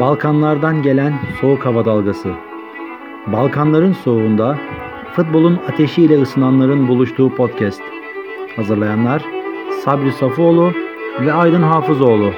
Balkanlardan gelen soğuk hava dalgası. Balkanların soğuğunda futbolun ateşiyle ısınanların buluştuğu podcast. Hazırlayanlar Sabri Safoğlu ve Aydın Hafızoğlu.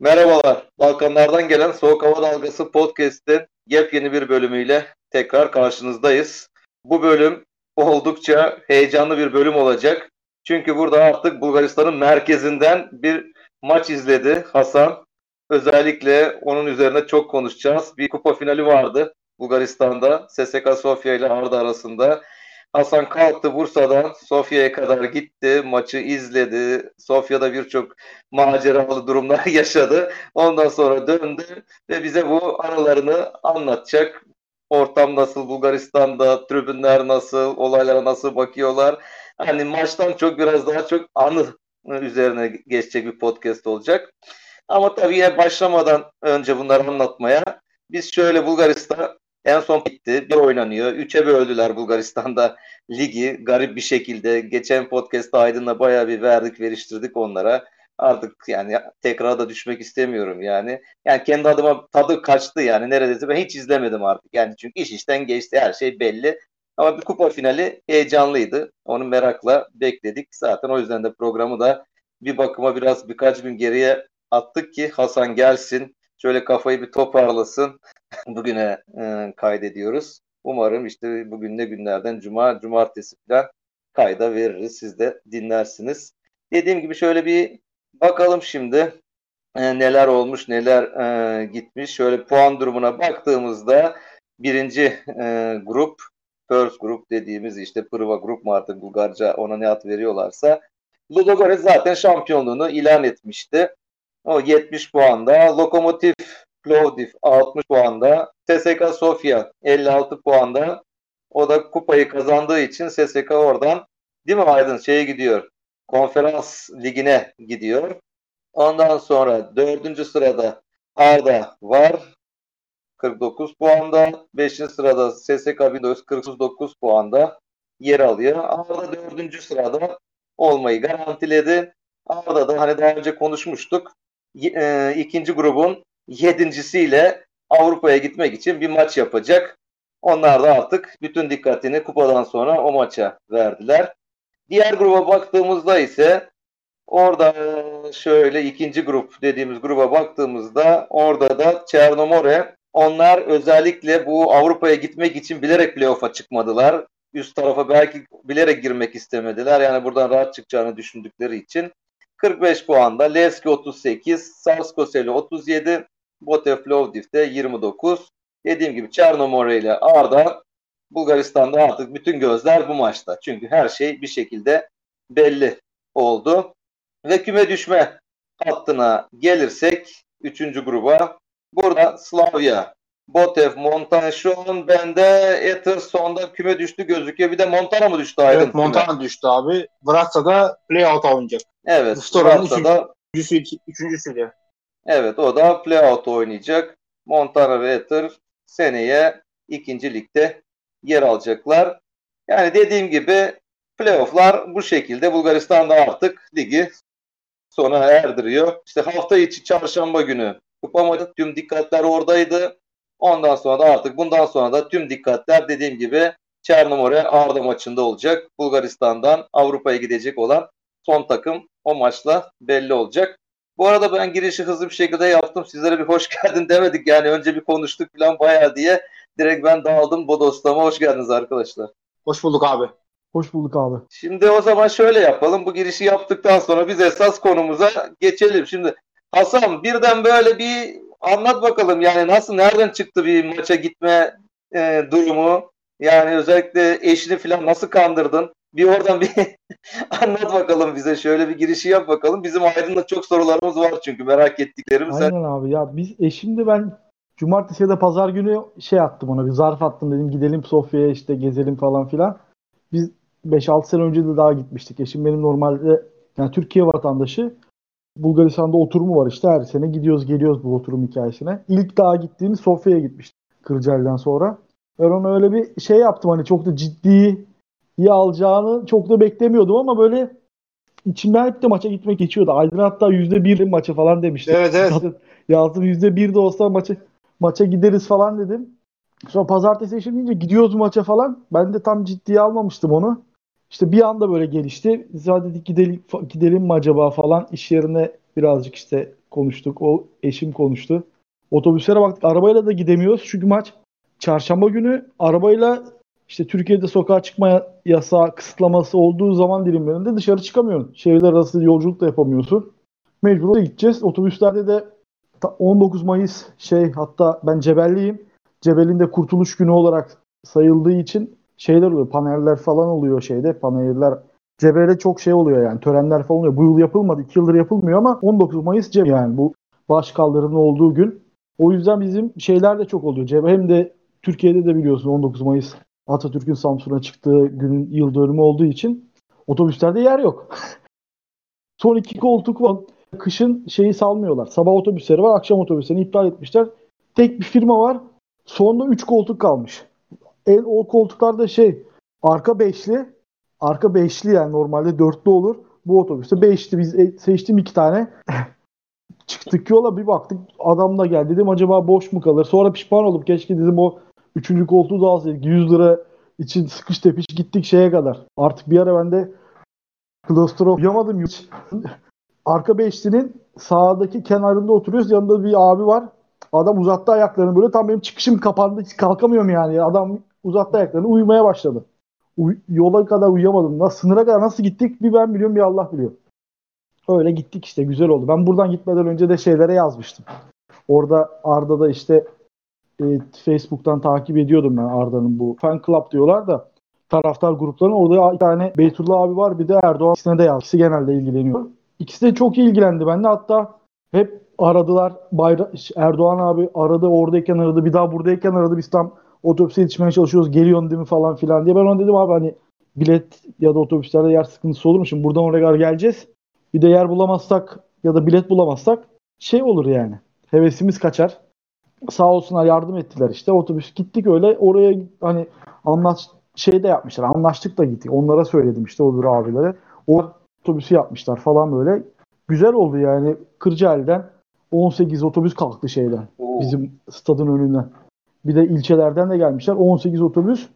Merhabalar. Balkanlardan gelen Soğuk Hava Dalgası podcast'in yepyeni bir bölümüyle tekrar karşınızdayız. Bu bölüm oldukça heyecanlı bir bölüm olacak. Çünkü burada artık Bulgaristan'ın merkezinden bir maç izledi Hasan. Özellikle onun üzerine çok konuşacağız. Bir kupa finali vardı Bulgaristan'da. SSK Sofya ile Arda arasında. Hasan kalktı Bursa'dan Sofya'ya kadar gitti. Maçı izledi. Sofya'da birçok maceralı durumlar yaşadı. Ondan sonra döndü ve bize bu anılarını anlatacak. Ortam nasıl Bulgaristan'da, tribünler nasıl, olaylara nasıl bakıyorlar. Hani maçtan çok biraz daha çok anı üzerine geçecek bir podcast olacak. Ama tabii yine başlamadan önce bunları anlatmaya biz şöyle Bulgaristan en son bitti. Bir oynanıyor. Üçe böldüler Bulgaristan'da ligi garip bir şekilde. Geçen podcast'ta Aydın'la bayağı bir verdik veriştirdik onlara. Artık yani tekrar da düşmek istemiyorum yani. Yani kendi adıma tadı kaçtı yani neredeyse ben hiç izlemedim artık. Yani çünkü iş işten geçti her şey belli. Ama bir kupa finali heyecanlıydı. Onu merakla bekledik. Zaten o yüzden de programı da bir bakıma biraz birkaç gün geriye attık ki Hasan gelsin. Şöyle kafayı bir toparlasın. Bugüne e, kaydediyoruz. Umarım işte bugün ne günlerden cuma, cumartesi falan kayda veririz. Siz de dinlersiniz. Dediğim gibi şöyle bir bakalım şimdi e, neler olmuş, neler e, gitmiş. Şöyle puan durumuna baktığımızda birinci e, grup First Group dediğimiz işte Prva Group mu artık Bulgarca ona ne ad veriyorlarsa Ludogorets zaten şampiyonluğunu ilan etmişti. O 70 puanda. Lokomotiv Plovdiv 60 puanda. TSK Sofia 56 puanda. O da kupayı kazandığı için SSK oradan değil mi Aydın şeye gidiyor. Konferans ligine gidiyor. Ondan sonra dördüncü sırada Arda var. 49 puanda. 5. sırada SSK 1949 puanda yer alıyor. Arda 4. sırada olmayı garantiledi. Arda da hani daha önce konuşmuştuk. E, ikinci grubun yedincisiyle Avrupa'ya gitmek için bir maç yapacak. Onlar da artık bütün dikkatini kupadan sonra o maça verdiler. Diğer gruba baktığımızda ise orada şöyle ikinci grup dediğimiz gruba baktığımızda orada da Çernomore onlar özellikle bu Avrupa'ya gitmek için bilerek playoff'a çıkmadılar. Üst tarafa belki bilerek girmek istemediler. Yani buradan rahat çıkacağını düşündükleri için. 45 puanda. Levski 38, Sarskoseli 37, Botev Plovdiv'de 29. Dediğim gibi Çernomore ile Arda Bulgaristan'da artık bütün gözler bu maçta. Çünkü her şey bir şekilde belli oldu. Ve küme düşme hattına gelirsek 3. gruba burada Slavia, Botev, Montana şu an bende Ether sonda küme düştü gözüküyor. Bir de Montana mı düştü Aydın? Evet Montana küme? düştü abi. Vratsa'da playout oynayacak. Evet. Vratsa'da üçüncüsü, üçüncüsü Evet o da playout oynayacak. Montana ve Ether seneye ikinci ligde yer alacaklar. Yani dediğim gibi playofflar bu şekilde Bulgaristan'da artık ligi sona erdiriyor. İşte hafta içi çarşamba günü kupa maçı tüm dikkatler oradaydı. Ondan sonra da artık bundan sonra da tüm dikkatler dediğim gibi Çernomore Arda maçında olacak. Bulgaristan'dan Avrupa'ya gidecek olan son takım o maçla belli olacak. Bu arada ben girişi hızlı bir şekilde yaptım. Sizlere bir hoş geldin demedik. Yani önce bir konuştuk falan bayağı diye. Direkt ben dağıldım bodoslama. Hoş geldiniz arkadaşlar. Hoş bulduk abi. Hoş bulduk abi. Şimdi o zaman şöyle yapalım. Bu girişi yaptıktan sonra biz esas konumuza geçelim. Şimdi Hasan birden böyle bir anlat bakalım. Yani nasıl, nereden çıktı bir maça gitme e, durumu? Yani özellikle eşini falan nasıl kandırdın? bir oradan bir anlat bakalım bize. Şöyle bir girişi yap bakalım. Bizim Aydın'da çok sorularımız var çünkü merak ettiklerimiz. Aynen abi ya biz eşimde ben cumartesi ya da pazar günü şey attım ona bir zarf attım dedim gidelim Sofya'ya işte gezelim falan filan. Biz 5-6 sene önce de daha gitmiştik. Eşim benim normalde yani Türkiye vatandaşı. Bulgaristan'da oturumu var işte her sene gidiyoruz geliyoruz bu oturum hikayesine. İlk daha gittiğimiz Sofya'ya gitmiştik Kırcaali'den sonra. Ben ona öyle bir şey yaptım hani çok da ciddi iyi alacağını çok da beklemiyordum ama böyle içimden hep de maça gitmek geçiyordu. Aydın hatta %1 maça falan demişti. Evet evet. Yazdım %1 de olsa maça maça gideriz falan dedim. Sonra pazartesi eşim deyince gidiyoruz maça falan. Ben de tam ciddiye almamıştım onu. İşte bir anda böyle gelişti. Hadi dedik gidelim, gidelim mi acaba falan. İş yerine birazcık işte konuştuk. O eşim konuştu. Otobüslere baktık. Arabayla da gidemiyoruz. Çünkü maç çarşamba günü arabayla işte Türkiye'de sokağa çıkma yasağı kısıtlaması olduğu zaman dilimlerinde dışarı çıkamıyorsun. Şehirler arası yolculuk da yapamıyorsun. Mecbur oraya gideceğiz. Otobüslerde de 19 Mayıs şey hatta ben Cebelliyim. Cebel'in de kurtuluş günü olarak sayıldığı için şeyler oluyor. Paneller falan oluyor şeyde. Paneller Cebel'de çok şey oluyor yani. Törenler falan oluyor. Bu yıl yapılmadı. 2 yıldır yapılmıyor ama 19 Mayıs Cebel yani bu baş kaldırımın olduğu gün. O yüzden bizim şeyler de çok oluyor. Cebel hem de Türkiye'de de biliyorsun 19 Mayıs Atatürk'ün Samsun'a çıktığı günün yıl dönümü olduğu için otobüslerde yer yok. Son iki koltuk var. Kışın şeyi salmıyorlar. Sabah otobüsleri var, akşam otobüslerini iptal etmişler. Tek bir firma var. Sonunda 3 koltuk kalmış. El, o koltuklarda şey arka beşli arka beşli yani normalde dörtlü olur. Bu otobüste beşli. Biz e, seçtim iki tane. Çıktık yola bir baktık adam da geldi. Dedim acaba boş mu kalır? Sonra pişman olup keşke dedim o üçüncü koltuğu da alsaydık. 100 lira için sıkış tepiş gittik şeye kadar. Artık bir ara ben de klostrof uyamadım hiç. Arka beşlinin sağdaki kenarında oturuyoruz. Yanında bir abi var. Adam uzattı ayaklarını böyle. Tam benim çıkışım kapandı. Kalkamıyorum yani. Adam uzattı ayaklarını. Uyumaya başladı. Uy- yola kadar uyuyamadım. Nasıl, sınıra kadar nasıl gittik bir ben biliyorum bir Allah biliyor. Öyle gittik işte. Güzel oldu. Ben buradan gitmeden önce de şeylere yazmıştım. Orada Arda'da işte e, Facebook'tan takip ediyordum ben Arda'nın bu fan club diyorlar da taraftar gruplarının orada bir tane Beytullah abi var bir de Erdoğan ikisine de yaz. İkisi genelde ilgileniyor. İkisi de çok ilgilendi bende. Hatta hep aradılar. Bayra Erdoğan abi aradı oradayken aradı. Bir daha buradayken aradı. Biz tam otobüse yetişmeye çalışıyoruz. Geliyorsun değil mi falan filan diye. Ben ona dedim abi hani bilet ya da otobüslerde yer sıkıntısı olur mu? Şimdi buradan oraya kadar geleceğiz. Bir de yer bulamazsak ya da bilet bulamazsak şey olur yani. Hevesimiz kaçar. Sağ olsunlar yardım ettiler işte. Otobüs gittik öyle oraya hani anlaş şey de yapmışlar. Anlaştık da gittik. Onlara söyledim işte o bir abilere. O otobüsü yapmışlar falan böyle. Güzel oldu yani. Kırcaali'den 18 otobüs kalktı şeyden. Oo. Bizim stadın önünden. Bir de ilçelerden de gelmişler. 18 otobüs.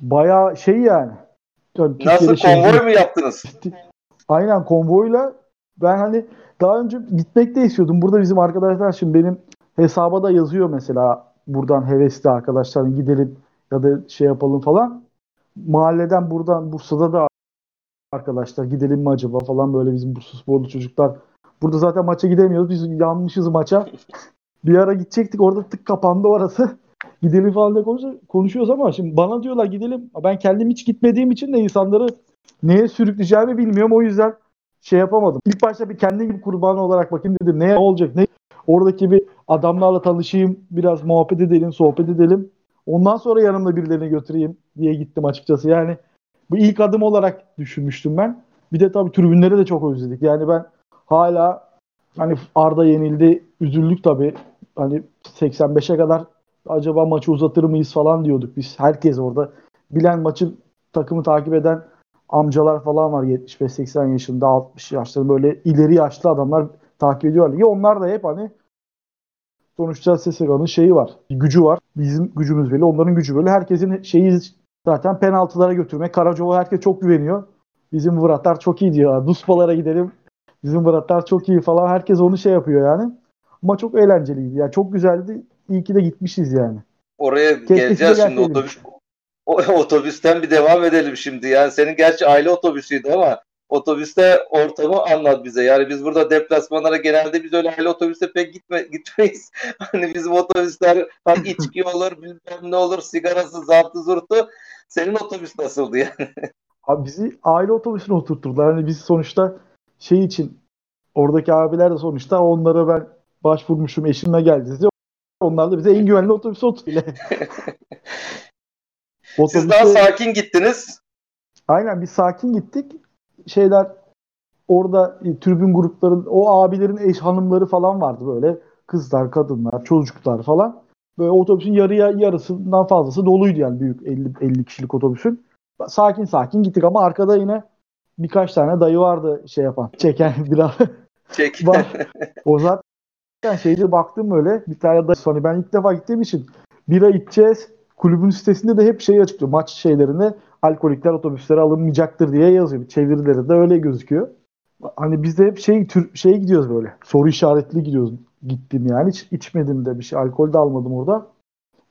Bayağı şey yani. Yani Nasıl şey- konvoy mu yaptınız? Aynen konvoyla ben hani daha önce gitmek de istiyordum. Burada bizim arkadaşlar şimdi benim hesaba da yazıyor mesela buradan hevesli arkadaşlar gidelim ya da şey yapalım falan. Mahalleden buradan Bursa'da da arkadaşlar gidelim mi acaba falan böyle bizim Bursa sporlu çocuklar. Burada zaten maça gidemiyoruz. Biz yanmışız maça. Bir ara gidecektik orada tık kapandı orası. Gidelim falan diye konuşuyoruz, ama şimdi bana diyorlar gidelim. Ben kendim hiç gitmediğim için de insanları neye sürükleyeceğimi bilmiyorum. O yüzden şey yapamadım. İlk başta bir kendi gibi kurban olarak bakayım dedim. Ne olacak? Ne? Oradaki bir adamlarla tanışayım. Biraz muhabbet edelim, sohbet edelim. Ondan sonra yanımda birilerini götüreyim diye gittim açıkçası. Yani bu ilk adım olarak düşünmüştüm ben. Bir de tabii tribünleri de çok özledik. Yani ben hala hani Arda yenildi. Üzüldük tabii. Hani 85'e kadar acaba maçı uzatır mıyız falan diyorduk biz. Herkes orada. Bilen maçı takımı takip eden amcalar falan var 75-80 yaşında 60 yaşlarında böyle ileri yaşlı adamlar takip ediyorlar. Ya onlar da hep hani sonuçta SSK'nın şeyi var. Bir gücü var. Bizim gücümüz böyle. Onların gücü böyle. Herkesin şeyi zaten penaltılara götürmek. Karacova herkes çok güveniyor. Bizim Muratlar çok iyi diyor. Duspalara gidelim. Bizim Muratlar çok iyi falan. Herkes onu şey yapıyor yani. Ama çok eğlenceliydi. Yani çok güzeldi. İyi ki de gitmişiz yani. Oraya Keşke geleceğiz şimdi gelseydim. otobüs. O, otobüsten bir devam edelim şimdi. Yani senin gerçi aile otobüsüydü ama otobüste ortamı anlat bize. Yani biz burada deplasmanlara genelde biz öyle aile otobüste pek gitme, gitmeyiz. Hani bizim otobüsler hani içki olur, bilmem ne olur, sigarası, zartı zurtu. Senin otobüs nasıldı yani? Abi bizi aile otobüsüne oturtturdular. Hani biz sonuçta şey için oradaki abiler de sonuçta onlara ben başvurmuşum eşimle geldi diye. Onlar da bize en güvenli otobüse oturttular. Siz daha sakin gittiniz. Aynen biz sakin gittik. Şeyler orada e, tribün grupların o abilerin eş hanımları falan vardı böyle. Kızlar, kadınlar, çocuklar falan. Böyle otobüsün yarıya yarısından fazlası doluydu yani büyük 50 50 kişilik otobüsün. Sakin sakin gittik ama arkada yine birkaç tane dayı vardı şey yapan. Çeken biraz Çek. var. O zaten şeyde baktım böyle bir tane dayı hani ben ilk defa gittiğim için bira içeceğiz. Kulübün sitesinde de hep şey açıklıyor. Maç şeylerinde alkolikler otobüslere alınmayacaktır diye yazıyor. Çevirileri de öyle gözüküyor. Hani biz de hep şey tür şey gidiyoruz böyle. Soru işaretli gidiyoruz. Gittim yani. Hiç içmedim de bir şey. Alkol de almadım orada.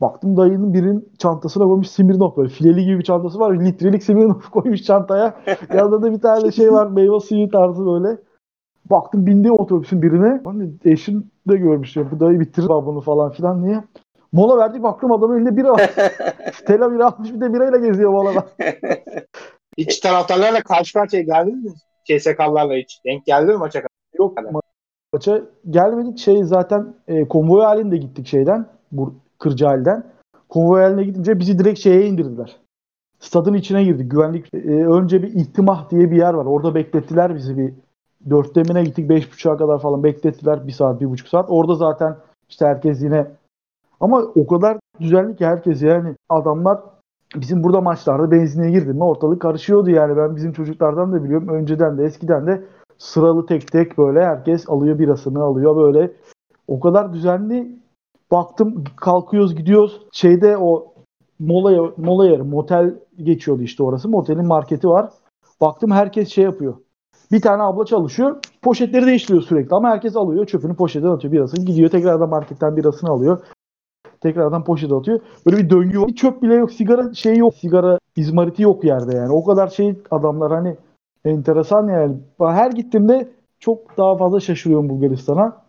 Baktım dayının birinin çantasına koymuş Smirnoff böyle fileli gibi bir çantası var. Litrelik Smirnoff koymuş çantaya. Yanında da bir tane şey var meyve suyu tarzı böyle. Baktım bindi otobüsün birine. Hani eşim de görmüş ya bu dayı bitirir bunu falan filan niye? Mola verdik baktım adamın elinde bira var. Stella bira almış bir de birayla geziyor molada. Hiç taraftarlarla karşı karşıya geldiniz mi? CSK'larla hiç. Denk geldi mi maça kadar? Yok ma- maça gelmedik şey zaten e, konvoy halinde gittik şeyden. Bu Kırcaali'den. Konvoy haline gidince bizi direkt şeye indirdiler. Stadın içine girdik. Güvenlik e, önce bir ihtimah diye bir yer var. Orada beklettiler bizi bir dörtte mine gittik. Beş buçuğa kadar falan beklettiler. Bir saat, bir buçuk saat. Orada zaten işte herkes yine ama o kadar düzenli ki herkes yani adamlar bizim burada maçlarda benzinliğe girdi mi ortalık karışıyordu yani ben bizim çocuklardan da biliyorum önceden de eskiden de sıralı tek tek böyle herkes alıyor birasını alıyor böyle o kadar düzenli baktım kalkıyoruz gidiyoruz şeyde o mola, mola yeri motel geçiyordu işte orası motelin marketi var baktım herkes şey yapıyor bir tane abla çalışıyor poşetleri değiştiriyor sürekli ama herkes alıyor çöpünü poşetten atıyor birasını gidiyor tekrardan marketten birasını alıyor tekrardan poşete atıyor. Böyle bir döngü var. Bir çöp bile yok. Sigara şeyi yok. Sigara izmariti yok yerde yani. O kadar şey adamlar hani enteresan yani. Ben Her gittiğimde çok daha fazla şaşırıyorum Bulgaristan'a.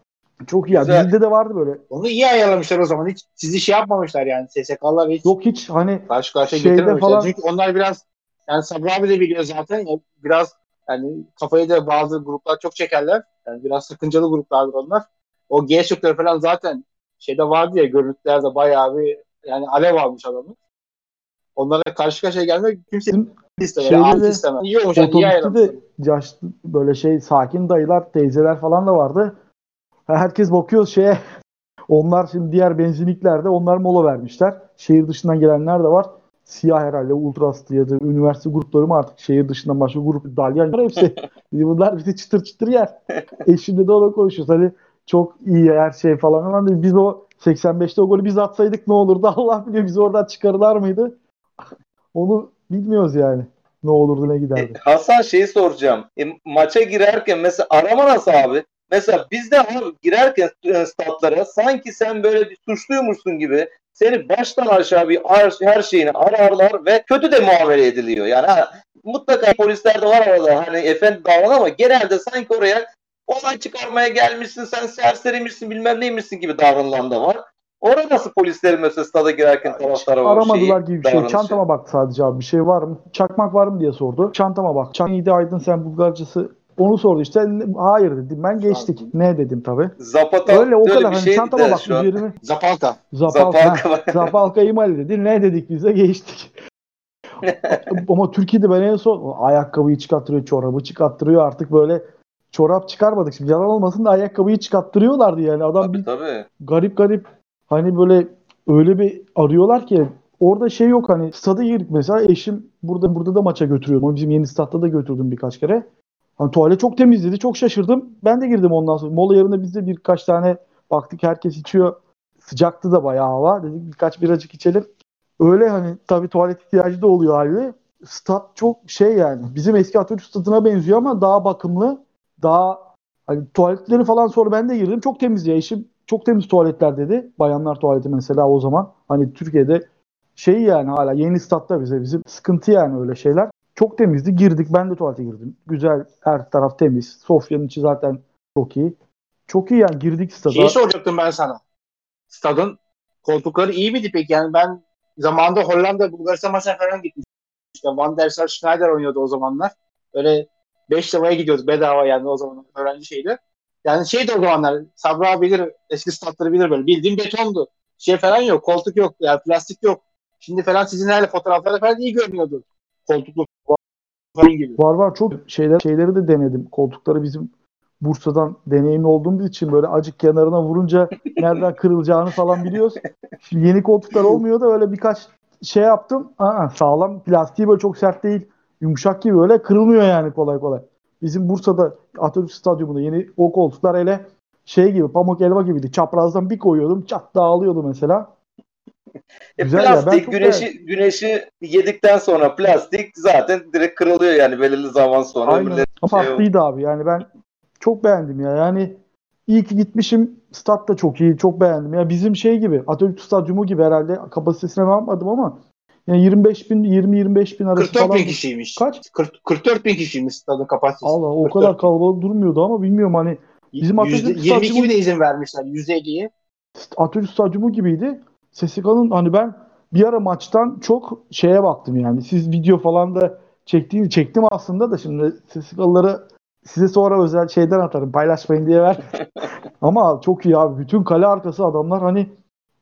Çok iyi. Güzel. bizde de vardı böyle. Onu iyi ayarlamışlar o zaman. Hiç sizi şey yapmamışlar yani. SSK'lar hiç Yok hiç hani karşı karşıya getirmemişler. falan- Çünkü onlar biraz yani Sabri abi de biliyor zaten. biraz yani kafayı da bazı gruplar çok çekerler. Yani biraz sakıncalı gruplardır onlar. O G şıkları falan zaten şeyde vardı ya görüntülerde bayağı bir yani alev almış adamı. Onlara karşı karşıya gelmek kimse istemez. Şeyde istemez. İyi olmuş. Yani, iyi de yaşlı böyle şey sakin dayılar, teyzeler falan da vardı. Herkes bakıyor şeye. Onlar şimdi diğer benzinliklerde onlar mola vermişler. Şehir dışından gelenler de var. Siyah herhalde Ultras'tı ya da üniversite grupları mı artık şehir dışından başka grup Dalyan hepsi. Bunlar bizi çıtır çıtır yer. Eşimle de ona konuşuyoruz. Hani çok iyi her şey falan ama biz o 85'te o golü biz atsaydık ne olurdu Allah biliyor bizi oradan çıkarırlar mıydı? Onu bilmiyoruz yani. Ne olurdu ne giderdi. E, Hasan şeyi soracağım. E, maça girerken mesela arama nasıl abi? Mesela bizde abi girerken e, statlara sanki sen böyle bir suçluymuşsun gibi seni baştan aşağı bir her, şeyini ararlar ve kötü de muamele ediliyor. Yani ha, mutlaka polisler de var arada hani efendi davran ama genelde sanki oraya olay çıkarmaya gelmişsin sen serseriymişsin bilmem neymişsin gibi davranılan da var. Orada nasıl polislerin mesela stada girerken taraftara o Aramadılar şeyi, gibi bir şey. Çantama baktı sadece abi. Bir şey var mı? Çakmak var mı diye sordu. Çantama bak. Çak neydi Aydın sen Bulgarcası onu sordu işte. Hayır dedim. Ben geçtik. Ne dedim tabii. Zapata Öyle o kadar. Hani şey çantama bak şu an. üzerine. Zapalka. Zapalka. Zapalka. Zapalka imal dedi. Ne dedik biz de geçtik. Ama Türkiye'de ben en son ayakkabıyı çıkarttırıyor, çorabı çıkarttırıyor. Artık böyle çorap çıkarmadık. Şimdi yalan olmasın da ayakkabıyı çıkarttırıyorlardı yani. Adam bir Tabii tabii. garip garip hani böyle öyle bir arıyorlar ki orada şey yok hani stada girdik mesela eşim burada burada da maça götürüyorum. Onu bizim yeni statta da götürdüm birkaç kere. Hani tuvalet çok temiz dedi. Çok şaşırdım. Ben de girdim ondan sonra. Mola yerine biz de birkaç tane baktık herkes içiyor. Sıcaktı da bayağı hava. Dedik birkaç biracık içelim. Öyle hani tabii tuvalet ihtiyacı da oluyor haliyle. Stat çok şey yani. Bizim eski Atatürk stadına benziyor ama daha bakımlı. Daha hani tuvaletleri falan sonra ben de girdim. Çok temiz ya. Eşim çok temiz tuvaletler dedi. Bayanlar tuvaleti mesela o zaman. Hani Türkiye'de şey yani hala yeni statta bize bizim sıkıntı yani öyle şeyler. Çok temizdi. Girdik. Ben de tuvalete girdim. Güzel. Her taraf temiz. Sofyanın içi zaten çok iyi. Çok iyi yani. Girdik stada. Şeyi soracaktım ben sana. Stadın koltukları iyi miydi peki? Yani ben zamanında Hollanda Bulgaristan maçına falan gitmiştim. İşte Van der Sar Schneider oynuyordu o zamanlar. Öyle 5 liraya gidiyorduk bedava yani o zaman öğrenci şeydi. Yani şeydi o zamanlar Sabri abi bilir eski statları bilir böyle bildiğin betondu. Şey falan yok koltuk yok yani plastik yok. Şimdi falan sizin herhalde fotoğraflarda falan iyi görünüyordu. Koltuklu falan gibi. Var var çok şeyler şeyleri de denedim. Koltukları bizim Bursa'dan deneyimli olduğumuz için böyle acık kenarına vurunca nereden kırılacağını falan biliyoruz. Şimdi yeni koltuklar olmuyor da öyle birkaç şey yaptım. Aa, sağlam plastiği böyle çok sert değil. yumuşak gibi öyle kırılmıyor yani kolay kolay. Bizim Bursa'da Atatürk Stadyumunda yeni o koltuklar hele şey gibi pamuk elma gibiydi. Çaprazdan bir koyuyordum çat dağılıyordu mesela. E, Güzel ya, ben plastik çok güneşi güneşi yedikten sonra plastik zaten direkt kırılıyor yani belirli zaman sonra. Aynen. Ama şey farklıydı abi. Yani ben çok beğendim ya. Yani iyi ki gitmişim. Stat da çok iyi. Çok beğendim. Ya bizim şey gibi Atatürk Stadyumu gibi herhalde kapasitesine bakmadım ama yani 25 bin 20-25 bin arası 44 falan. bin kişiymiş. Kaç? 40, 44 bin kişiymiş stadın kapasitesi. Allah o 44 kadar kalabalık durmuyordu ama bilmiyorum hani bizim Atatürk Yüzde- 22 stadyumu- bine izin vermişler. %50'ye. Atatürk Stadyumu gibiydi. SSK'nın hani ben bir ara maçtan çok şeye baktım yani. Siz video falan da çektiğiniz çektim aslında da şimdi SSK'lıları size sonra özel şeyden atarım paylaşmayın diye ver. Ama çok iyi abi. Bütün kale arkası adamlar hani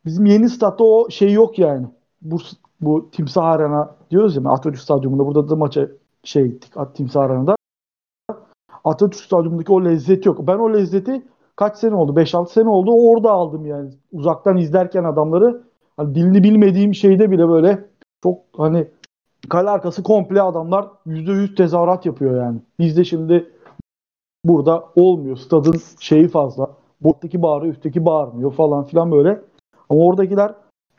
bizim yeni statta o şey yok yani. Bu, bu Timsah Arena diyoruz ya Atatürk Stadyumunda burada da maça şey gittik Timsah Arena'da. Atatürk Stadyumundaki o lezzet yok. Ben o lezzeti kaç sene oldu? 5-6 sene oldu. Orada aldım yani. Uzaktan izlerken adamları hani dilini bilmediğim şeyde bile böyle çok hani kale arkası komple adamlar %100 tezahürat yapıyor yani. Bizde şimdi burada olmuyor. Stadın şeyi fazla. Bottaki bağırıyor, üstteki bağırmıyor falan filan böyle. Ama oradakiler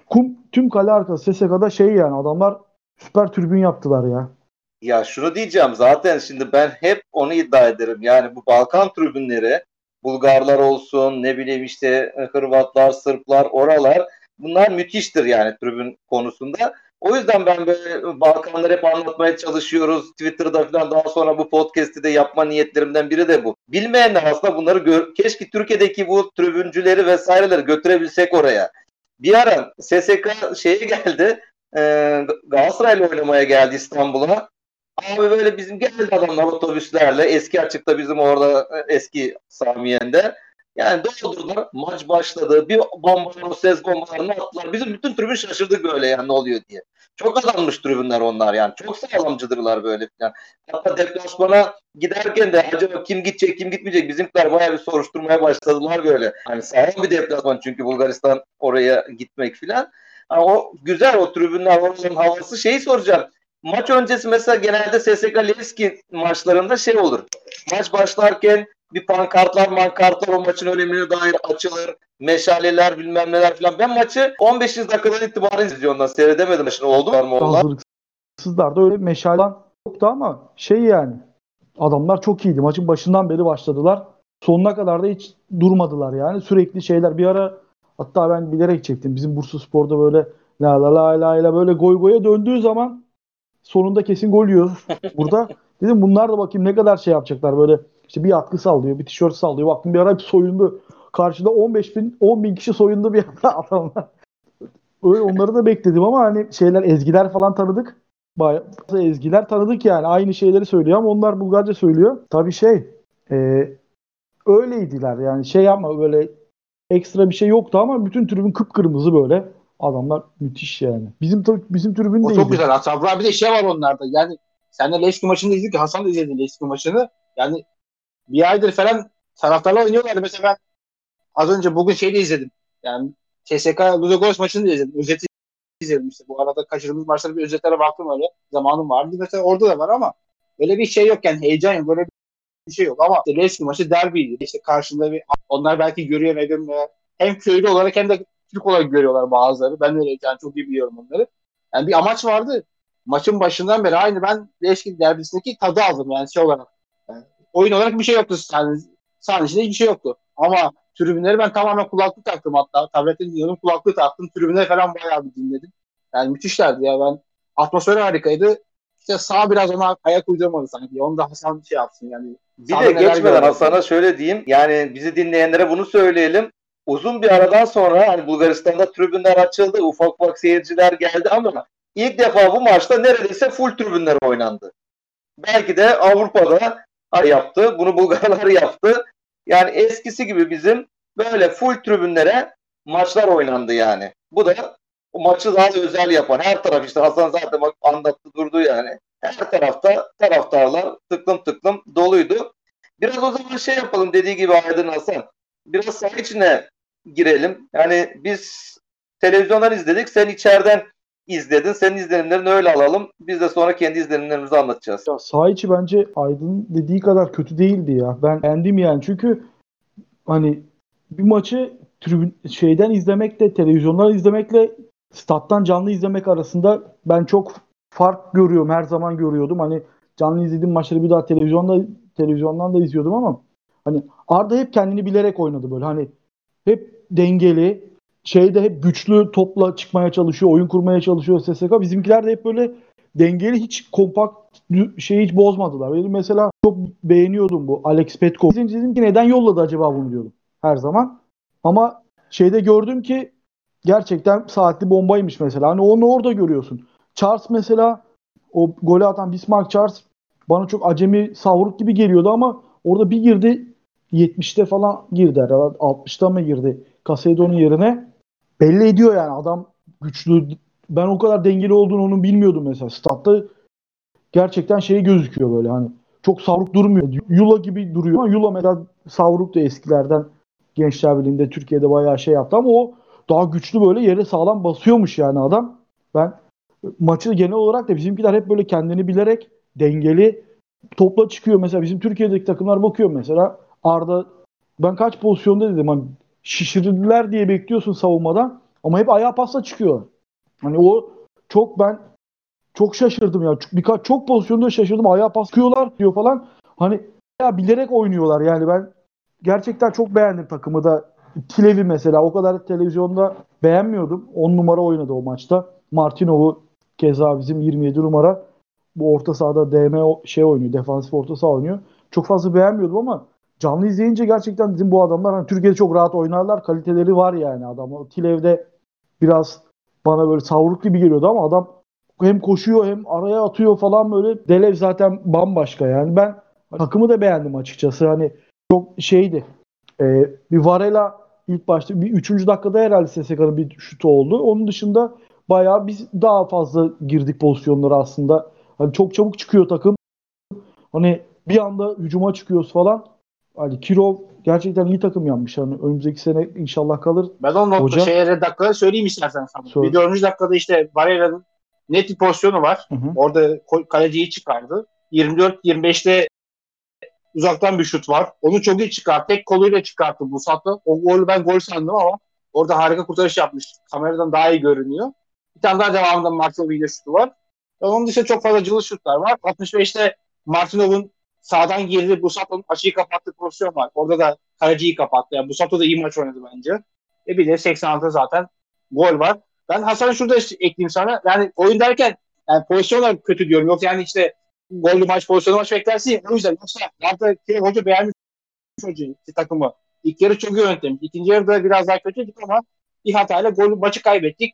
kum, tüm kale arkası SSK'da şey yani adamlar süper tribün yaptılar ya. Ya şunu diyeceğim zaten şimdi ben hep onu iddia ederim. Yani bu Balkan tribünleri Bulgarlar olsun ne bileyim işte e, Hırvatlar, Sırplar, oralar bunlar müthiştir yani tribün konusunda. O yüzden ben böyle Balkanları hep anlatmaya çalışıyoruz. Twitter'da falan daha sonra bu podcast'i de yapma niyetlerimden biri de bu. Bilmeyenler aslında bunları gör keşke Türkiye'deki bu tribüncüleri vesaireleri götürebilsek oraya. Bir ara SSK şeye geldi. E, Galatasaray'la oynamaya geldi İstanbul'a. Abi böyle bizim geldi adamlar otobüslerle eski açıkta bizim orada e, eski Samiyen'de. Yani doldurdular. Maç başladı. Bir bombalar, o ses bombalarını attılar. Bizim bütün tribün şaşırdık böyle yani ne oluyor diye. Çok adammış tribünler onlar yani. Çok sağlamcıdırlar böyle falan. Hatta deplasmana giderken de acaba kim gidecek kim gitmeyecek bizimkiler bayağı bir soruşturmaya başladılar böyle. Hani sağlam bir deplasman çünkü Bulgaristan oraya gitmek falan. Yani o güzel o tribünler oranın havası. Şeyi soracağım maç öncesi mesela genelde SSK Levski maçlarında şey olur. Maç başlarken bir pankartlar mankartlar o maçın önemine dair açılır. Meşaleler bilmem neler falan. Ben maçı 15. dakikadan itibaren izliyorum. Seyredemedim. Şimdi oldu mu onlar? Hazırlıksızlarda öyle meşale yoktu ama şey yani adamlar çok iyiydi. Maçın başından beri başladılar. Sonuna kadar da hiç durmadılar yani. Sürekli şeyler bir ara hatta ben bilerek çektim. Bizim Bursa Spor'da böyle la la la la böyle goy goya döndüğü zaman sonunda kesin gol yiyor burada. Dedim bunlar da bakayım ne kadar şey yapacaklar böyle işte bir atkı sallıyor, bir tişört sallıyor. Baktım bir ara bir soyundu. Karşıda 15 bin, 10 bin kişi soyundu bir anda adamlar. Öyle onları da bekledim ama hani şeyler ezgiler falan tanıdık. Bayağı ezgiler tanıdık yani. Aynı şeyleri söylüyor ama onlar Bulgarca söylüyor. Tabii şey e, öyleydiler yani şey yapma böyle ekstra bir şey yoktu ama bütün tribün kıpkırmızı böyle. Adamlar müthiş yani. Bizim bizim tribün O çok güzel. Hasan bir de şey var onlarda. Yani sen de Leicester maçını izledik. Hasan da izledi Leicester maçını. Yani bir aydır falan taraftarlar oynuyorlardı. Mesela ben az önce bugün şeyi de izledim. Yani CSK Ludogorets maçını da izledim. Özeti izledim işte. Bu arada kaçırdığımız maçlara bir özetlere baktım öyle. Zamanım vardı. Mesela orada da var ama böyle bir şey yok yani heyecan yok. Böyle bir şey yok ama işte Leicester maçı derbiydi. İşte karşında bir onlar belki görüyor görmüyor. Hem köylü olarak hem de Türk olarak görüyorlar bazıları. Ben öyle yani çok iyi biliyorum onları. Yani bir amaç vardı. Maçın başından beri aynı ben Leşkin derbisindeki tadı aldım yani şey olarak. Yani oyun olarak bir şey yoktu sahne, sahne içinde hiçbir şey yoktu. Ama tribünleri ben tamamen kulaklık taktım hatta. Tabletten dinliyordum kulaklık taktım. Tribünleri falan bayağı bir dinledim. Yani müthişlerdi ya ben. Atmosferi harikaydı. İşte sağ biraz ona ayak uydurmadı sanki. Onu da Hasan şey yapsın yani. Bir de geçmeden Hasan'a şöyle diyeyim. Yani bizi dinleyenlere bunu söyleyelim uzun bir aradan sonra hani Bulgaristan'da tribünler açıldı. Ufak ufak seyirciler geldi ama ilk defa bu maçta neredeyse full tribünler oynandı. Belki de Avrupa'da yaptı. Bunu Bulgarlar yaptı. Yani eskisi gibi bizim böyle full tribünlere maçlar oynandı yani. Bu da o maçı daha da özel yapan her taraf işte Hasan zaten bak anlattı durdu yani. Her tarafta taraftarlar tıklım tıklım doluydu. Biraz o zaman şey yapalım dediği gibi Aydın Hasan biraz saha içine girelim. Yani biz televizyondan izledik. Sen içeriden izledin. Senin izlenimlerini öyle alalım. Biz de sonra kendi izlenimlerimizi anlatacağız. Ya saha içi bence Aydın dediği kadar kötü değildi ya. Ben beğendim yani çünkü hani bir maçı tribün şeyden izlemekle, televizyondan izlemekle stat'tan canlı izlemek arasında ben çok fark görüyorum. Her zaman görüyordum. Hani canlı izlediğim maçları bir daha televizyonda televizyondan da izliyordum ama hani Arda hep kendini bilerek oynadı böyle. Hani hep dengeli, şeyde hep güçlü topla çıkmaya çalışıyor, oyun kurmaya çalışıyor SSK. Bizimkiler de hep böyle dengeli hiç kompakt şeyi hiç bozmadılar. Benim mesela çok beğeniyordum bu Alex Petko. Dedim ki neden yolladı acaba bunu diyordum her zaman. Ama şeyde gördüm ki gerçekten saatli bombaymış mesela. Hani onu orada görüyorsun. Charles mesela o golü atan Bismarck Charles bana çok acemi savruk gibi geliyordu ama orada bir girdi 70'te falan girdi herhalde 60'ta mı girdi Casedo'nun yerine belli ediyor yani adam güçlü ben o kadar dengeli olduğunu onun bilmiyordum mesela statta gerçekten şey gözüküyor böyle hani çok savruk durmuyor. Yula gibi duruyor ama Yula mesela savruk da eskilerden Gençler Birliği'nde Türkiye'de bayağı şey yaptı ama o daha güçlü böyle yere sağlam basıyormuş yani adam. Ben maçı genel olarak da bizimkiler hep böyle kendini bilerek dengeli topla çıkıyor. Mesela bizim Türkiye'deki takımlar bakıyor mesela Arda ben kaç pozisyonda dedim hani şişirdiler diye bekliyorsun savunmadan ama hep ayağa pasla çıkıyor. Hani o çok ben çok şaşırdım ya. Birkaç çok pozisyonda şaşırdım. Ayağa pas çıkıyorlar diyor falan. Hani ya bilerek oynuyorlar yani ben gerçekten çok beğendim takımı da. Kilevi mesela o kadar televizyonda beğenmiyordum. 10 numara oynadı o maçta. Martinov'u keza bizim 27 numara bu orta sahada DM şey oynuyor. Defansif orta saha oynuyor. Çok fazla beğenmiyordum ama canlı izleyince gerçekten bizim bu adamlar hani Türkiye'de çok rahat oynarlar. Kaliteleri var yani adam. Kilev'de biraz bana böyle savruk gibi geliyordu ama adam hem koşuyor hem araya atıyor falan böyle. Delev zaten bambaşka yani. Ben takımı da beğendim açıkçası. Hani çok şeydi. Ee, bir Varela ilk başta bir üçüncü dakikada herhalde SSK'nın bir şutu oldu. Onun dışında bayağı biz daha fazla girdik pozisyonlara aslında. Hani çok çabuk çıkıyor takım. Hani bir anda hücuma çıkıyoruz falan. Hani Kirov gerçekten iyi takım yapmış. Hani önümüzdeki sene inşallah kalır. Ben o nokta Hoca- şeylere dakikaları söyleyeyim istersen sana. Söyle. Bir dördüncü dakikada işte Barrera'nın net bir pozisyonu var. Hı hı. Orada kaleciyi çıkardı. 24-25'te uzaktan bir şut var. Onu çok iyi çıkarttı. Tek koluyla çıkarttı bu satı. O golü ben gol sandım ama orada harika kurtarış yapmış. Kameradan daha iyi görünüyor. Bir tane daha devamında Martinov'un ile şutu var. Onun dışında çok fazla cılız şutlar var. 65'te Martinov'un sağdan girdi. Busato'nun açıyı kapattığı pozisyon var. Orada da kaleciyi kapattı. Yani Busato da iyi maç oynadı bence. E bir de 86 zaten gol var. Ben Hasan şurada ekleyeyim sana. Yani oyun derken yani pozisyonlar kötü diyorum. Yok yani işte gollü maç pozisyonu maç beklersin. O yüzden yoksa artık şey, hoca beğenmiş hocayı takımı. İlk yarı çok iyi yönetmiş. İkinci yarıda biraz daha kötüydük ama bir hatayla gol maçı kaybettik.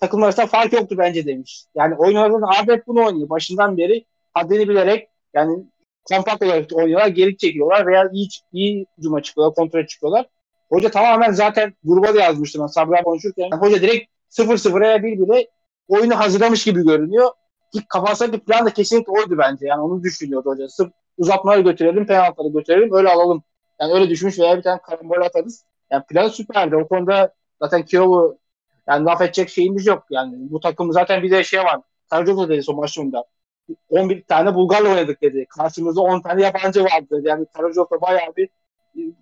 Takımlar arasında fark yoktu bence demiş. Yani oyuncuların abi hep bunu oynuyor. Başından beri haddini bilerek yani kompakt olarak oynuyorlar. Geri çekiyorlar veya iyi, iyi hücuma çıkıyorlar. Kontrol çıkıyorlar. Hoca tamamen zaten gruba da yazmıştım ben Sabri konuşurken. Hoca direkt 0-0'a bir bile oyunu hazırlamış gibi görünüyor. Ki kafasındaki plan da kesinlikle oydu bence. Yani onu düşünüyordu hoca. Sırf uzatmaları götürelim, penaltıları götürelim, öyle alalım. Yani öyle düşünmüş veya bir tane karambol atarız. Yani plan süperdi. O konuda zaten Kirov'u yani laf edecek şeyimiz yok. Yani bu takım zaten bir de şey var. Karacok'la dedi son maç. 11 tane Bulgar'la oynadık dedi. Karşımızda 10 tane yabancı vardı dedi. Yani Karacok'la bayağı bir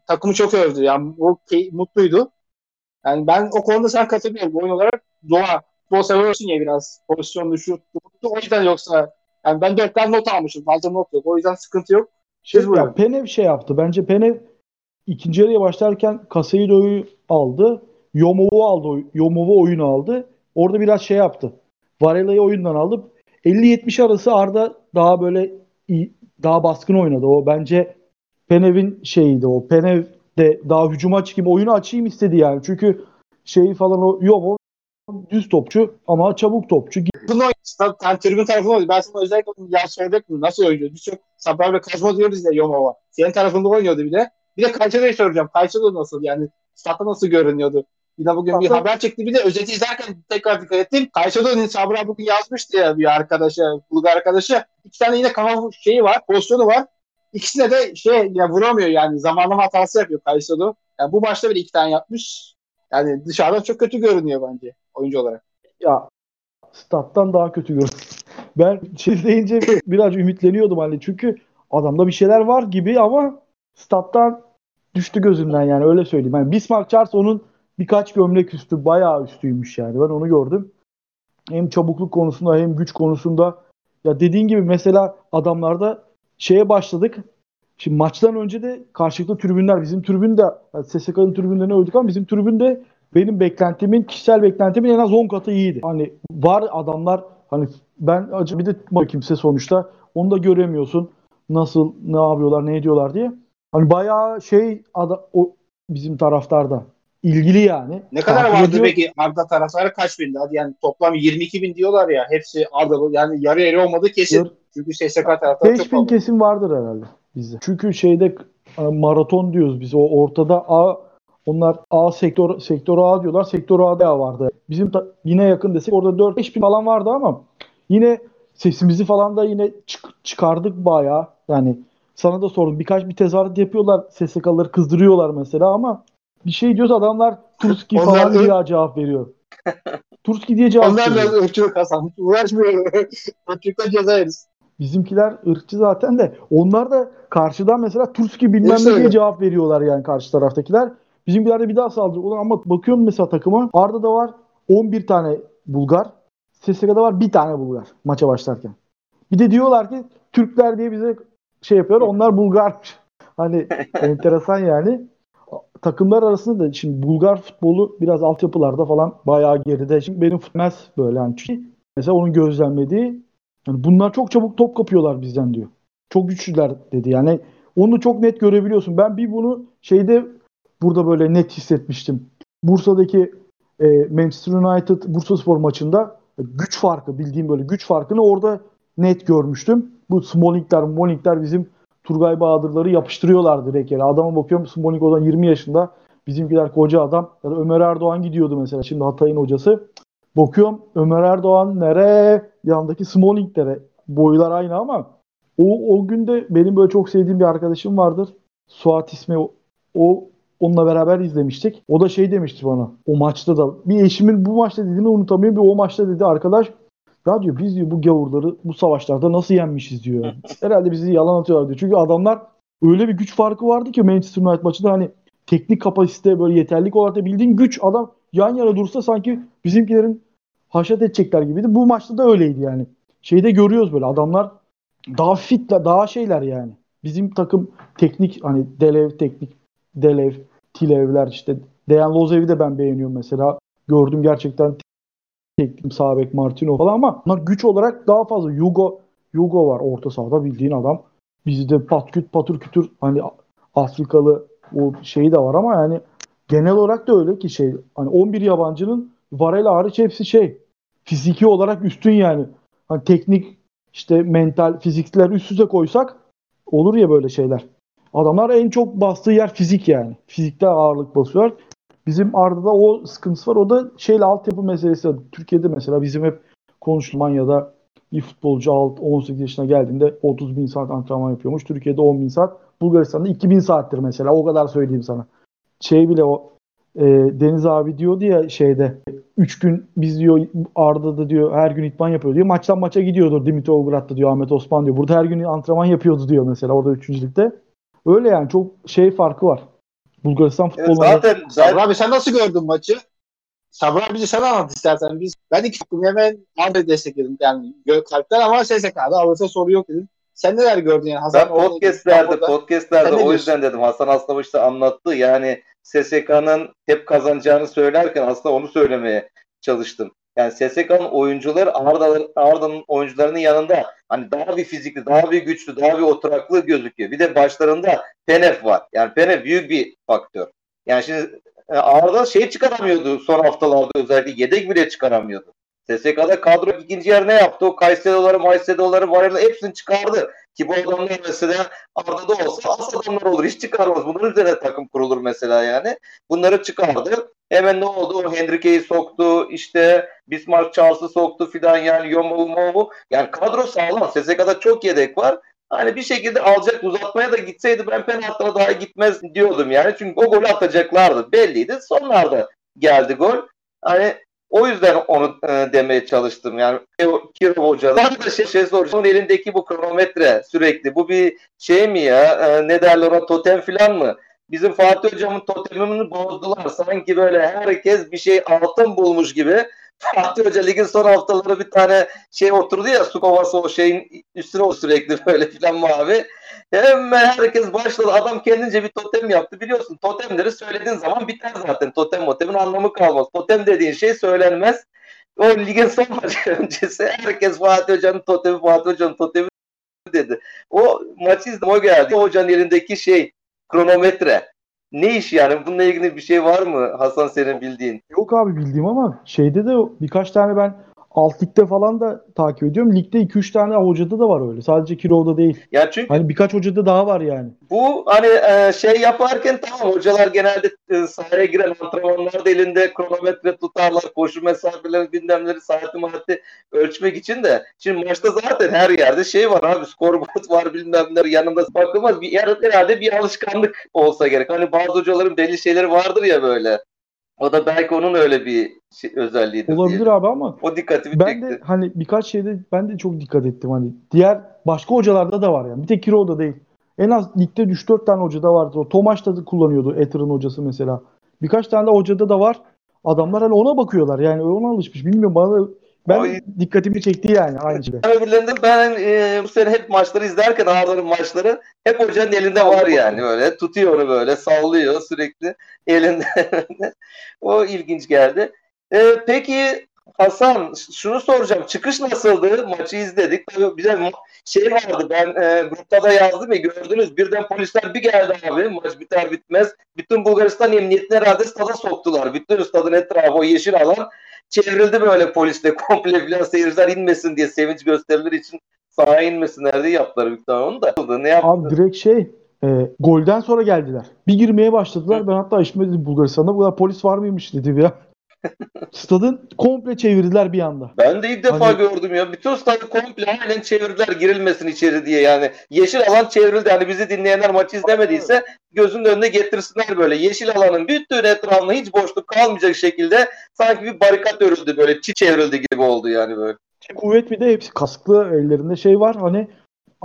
takımı çok övdü. Yani o key, mutluydu. Yani ben o konuda sen katılıyorum. Oyun olarak doğa. Futbol seviyorsun ya biraz. Pozisyonlu şut. O yüzden yoksa yani ben 4 tane not almışım. Fazla not yok. O yüzden sıkıntı yok. Şey, Siz buyurun. ya Penev şey yaptı. Bence Penev ikinci yarıya başlarken Caseiro'yu aldı. Yomov'u aldı. Yomov'u oyun aldı. Orada biraz şey yaptı. Varela'yı oyundan aldı. 50-70 arası Arda daha böyle daha baskın oynadı. O bence Penev'in şeyiydi o. Penev de daha hücuma çıkayım, oyunu açayım istedi yani. Çünkü şeyi falan o Yomov düz topçu ama çabuk topçu. Bunu. Sen tribün tarafında oynuyor. Ben sana özellikle onu ya soracaktım. Nasıl oynuyor? Biz çok Sabah'la Kazma diyoruz ya Yomova. Senin tarafında oynuyordu bir de. Bir de Kayça'da soracağım. Kayça'da nasıl? Yani statta nasıl görünüyordu? Yine bugün bir Statta- haber çekti. Bir de özeti izlerken tekrar dikkat ettim. Kayça'da Sabra bugün yazmıştı ya bir arkadaşa, Bulgar arkadaşa. İki tane yine kafa şeyi var, pozisyonu var. İkisine de şey ya vuramıyor yani. Zamanlama hatası yapıyor Kayça'da. Yani bu maçta bile iki tane yapmış. Yani dışarıdan çok kötü görünüyor bence oyuncu olarak. Ya stat'tan daha kötü gördüm. Ben şey deyince biraz ümitleniyordum hani çünkü adamda bir şeyler var gibi ama stat'tan düştü gözümden yani öyle söyleyeyim. Yani Bismarck Charles onun birkaç gömlek üstü bayağı üstüymüş yani ben onu gördüm. Hem çabukluk konusunda hem güç konusunda ya dediğin gibi mesela adamlarda şeye başladık. Şimdi maçtan önce de karşılıklı tribünler bizim tribün de yani SSK'nın tribünlerini övdük ama bizim tribün de benim beklentimin kişisel beklentimin en az 10 katı iyiydi. Hani var adamlar hani ben acı bir de kimse sonuçta onu da göremiyorsun. Nasıl ne yapıyorlar ne ediyorlar diye. Hani bayağı şey ada, o bizim taraftarda ilgili yani. Ne kadar Takip vardı ediyor. peki Arda taraftarı kaç bindi? Hadi yani toplam 22 bin diyorlar ya. Hepsi Arda yani yarı yarı olmadı kesin. Yarı- Çünkü SSK taraftarı çok 5000 fazla. kesim vardır herhalde bizde. Çünkü şeyde e, maraton diyoruz biz. O ortada A onlar A sektör sektör A diyorlar. Sektör A'da vardı. Bizim ta- yine yakın desek orada 4 bin falan vardı ama yine sesimizi falan da yine çık- çıkardık bayağı. Yani sana da sordum. Birkaç bir tezahürat yapıyorlar. SSK'ları kızdırıyorlar mesela ama bir şey diyoruz adamlar Turski Onlar falan da- diye cevap veriyor. Turski diye cevap Onlar veriyor. biraz ırkçılık kazanmış. Uğraşmıyor. Irkçılıktan ceza yeriz. Bizimkiler ırkçı zaten de onlar da karşıdan mesela Turski bilmem ne diye cevap veriyorlar yani karşı taraftakiler. Bizimkiler de bir daha saldırıyor. Ulan ama bakıyorum mesela takıma Arda da var 11 tane Bulgar. SSK'da var bir tane Bulgar maça başlarken. Bir de diyorlar ki Türkler diye bize şey yapıyor. Onlar Bulgarmış. Hani enteresan yani. Takımlar arasında da şimdi Bulgar futbolu biraz altyapılarda falan bayağı geride. Şimdi benim futmez böyle yani. Çünkü mesela onun gözlemlediği yani bunlar çok çabuk top kapıyorlar bizden diyor. Çok güçlüler dedi. Yani onu çok net görebiliyorsun. Ben bir bunu şeyde burada böyle net hissetmiştim. Bursa'daki e, Manchester United Bursa Spor maçında güç farkı bildiğim böyle güç farkını orada net görmüştüm. Bu Smoling'ler, Smoling'ler bizim Turgay Bahadırları yapıştırıyorlar direkt yere. Adama bakıyorum Smoling o zaman 20 yaşında. Bizimkiler koca adam. Ya da Ömer Erdoğan gidiyordu mesela. Şimdi Hatay'ın hocası. Bakıyorum Ömer Erdoğan nereye? Yandaki Smoling'lere. Boylar aynı ama o, o günde benim böyle çok sevdiğim bir arkadaşım vardır. Suat ismi o, onunla beraber izlemiştik. O da şey demişti bana. O maçta da bir eşimin bu maçta dediğini unutamıyorum. Bir o maçta dedi arkadaş ya diyor biz diyor bu gavurları bu savaşlarda nasıl yenmişiz diyor. Herhalde bizi yalan atıyorlar diyor. Çünkü adamlar öyle bir güç farkı vardı ki Manchester United maçında hani teknik kapasite böyle yeterlik olarak da bildiğin güç adam yan yana dursa sanki bizimkilerin haşat edecekler gibiydi. Bu maçta da öyleydi yani. Şeyde görüyoruz böyle adamlar daha fitler, daha şeyler yani. Bizim takım teknik hani Delev teknik Delev, Tilevler işte Dejan Lozev'i de ben beğeniyorum mesela. Gördüm gerçekten teknik sağ Martino falan ama bunlar güç olarak daha fazla. Hugo Hugo var orta sahada bildiğin adam. Bizde patküt patır kütür hani Afrikalı o şeyi de var ama yani genel olarak da öyle ki şey hani 11 yabancının Varela hariç hepsi şey fiziki olarak üstün yani. Hani teknik işte mental fizikler üst üste koysak olur ya böyle şeyler. Adamlar en çok bastığı yer fizik yani. Fizikte ağırlık basıyor. Bizim Arda'da o sıkıntısı var. O da şeyle altyapı meselesi. Türkiye'de mesela bizim hep konuşulan ya da bir futbolcu alt 18 yaşına geldiğinde 30 bin saat antrenman yapıyormuş. Türkiye'de 10 bin saat. Bulgaristan'da 2000 saattir mesela. O kadar söyleyeyim sana. Şey bile o e, Deniz abi diyordu ya şeyde 3 gün biz diyor Arda'da diyor her gün itman yapıyor diyor. Maçtan maça gidiyordur Dimitrovgrad'da diyor Ahmet Osman diyor. Burada her gün antrenman yapıyordu diyor mesela orada üçüncülükte. Öyle yani çok şey farkı var. Bulgaristan Evet, futbolunda. zaten Sabri abi sen nasıl gördün maçı? Sabri abi bize sen anlat istersen. Biz, ben iki takım hemen Arda'yı destekledim. Yani kalpten ama SSK'da alırsa soru yok dedim. Sen neler gördün yani? Ben orada- podcastlerde, podcastlerde o yüzden dedim. Hasan Aslamış da anlattı. Yani SSK'nın hep kazanacağını söylerken aslında onu söylemeye çalıştım. Yani SSK'nın oyuncuları Arda'nın oyuncularının yanında hani daha bir fizikli, daha bir güçlü, daha bir oturaklı gözüküyor. Bir de başlarında Penef var. Yani Penef büyük bir faktör. Yani şimdi e, Arda şey çıkaramıyordu son haftalarda özellikle yedek bile çıkaramıyordu. SSK'da kadro ikinci yer ne yaptı? O Kaysedoları, Maysedoları, Varela hepsini çıkardı. Ki bu adamlar mesela Arda'da olsa az adamlar olur. Hiç çıkarmaz. Bunların üzerine takım kurulur mesela yani. Bunları çıkardı. Hemen ne oldu? O Henrique'yi soktu. işte Bismarck Charles'ı soktu filan yani Yomu Momu. Yani kadro sağlam. SSK'da çok yedek var. Hani bir şekilde alacak uzatmaya da gitseydi ben penaltılara daha gitmez diyordum yani. Çünkü o golü atacaklardı. Belliydi. Sonlarda geldi gol. Hani O yüzden onu e, demeye çalıştım. Yani Kirov Hoca. Ben de şey, şey soracağım. Onun elindeki bu kronometre sürekli. Bu bir şey mi ya? E, ne derler ona totem falan mı? Bizim Fatih Hocam'ın totemini bozdular. Sanki böyle herkes bir şey altın bulmuş gibi. Fatih Hoca ligin son haftaları bir tane şey oturdu ya su kovası o şeyin üstüne o sürekli böyle filan mavi. Hemen herkes başladı. Adam kendince bir totem yaptı. Biliyorsun totemleri söylediğin zaman biter zaten. Totem motemin anlamı kalmaz. Totem dediğin şey söylenmez. O ligin son maçı öncesi herkes Fatih Hoca'nın totemi, Fatih Hoca'nın totemi dedi. O maçı izledim o geldi. O hocanın elindeki şey kronometre. Ne iş yani? Bununla ilgili bir şey var mı Hasan senin bildiğin? Yok abi bildiğim ama şeyde de birkaç tane ben alt ligde falan da takip ediyorum. Ligde 2-3 tane hocada da var öyle. Sadece Kiro'da değil. Ya çünkü Hani birkaç hocada daha var yani. bu hani e, şey yaparken tamam hocalar genelde e, sahaya giren antrenmanlarda elinde kronometre tutarlar. Koşu mesafeleri, gündemleri, saati maati ölçmek için de. Şimdi maçta zaten her yerde şey var abi. Scoreboard var bilmem ne yanında bakılmaz. Bir, herhalde bir alışkanlık olsa gerek. Hani bazı hocaların belli şeyleri vardır ya böyle. O da belki onun öyle bir şey, özelliğidir Olabilir diye. abi ama O dikkatimi ben çekti. de hani birkaç şeyde ben de çok dikkat ettim hani. Diğer başka hocalarda da var yani. Bir tek Kiro'da değil. En az ligde 3-4 tane hocada vardı. O Tomaş da kullanıyordu Ether'ın hocası mesela. Birkaç tane de hocada da var. Adamlar hani ona bakıyorlar. Yani ona alışmış. Bilmiyorum bana da- ben Ay. dikkatimi çekti yani aynı şey. Öbürlerinde ben e, bu sene hep maçları izlerken Ağrı'nın maçları hep hocanın elinde var yani böyle tutuyor onu böyle sallıyor sürekli elinde. o ilginç geldi. E, peki Hasan şunu soracağım. Çıkış nasıldı? Maçı izledik. Tabii bize şey vardı ben e, grupta da yazdım ya gördünüz. Birden polisler bir geldi abi. Maç biter bitmez. Bütün Bulgaristan emniyetini herhalde stada soktular. Bütün stadın etrafı o yeşil alan çevrildi böyle polisle komple filan seyirciler inmesin diye sevinç gösterileri için sahaya inmesinler diye yaptılar büyük ihtimalle onu da. Ne yaptı? Abi direkt şey e, golden sonra geldiler. Bir girmeye başladılar. Ben hatta eşime dedim Bulgaristan'da bu kadar polis var mıymış dedim ya. Stadın komple çevirdiler bir anda. Ben de ilk defa Hani- gördüm ya. Bütün stadı komple halen çevirdiler girilmesin içeri diye yani. Yeşil alan çevrildi. Hani bizi dinleyenler maçı izlemediyse gözünün önüne getirsinler böyle. Yeşil alanın bütün etrafında hiç boşluk kalmayacak şekilde sanki bir barikat örüldü böyle. Çi çevrildi gibi oldu yani böyle. Kuvvet bir de hepsi kasklı ellerinde şey var hani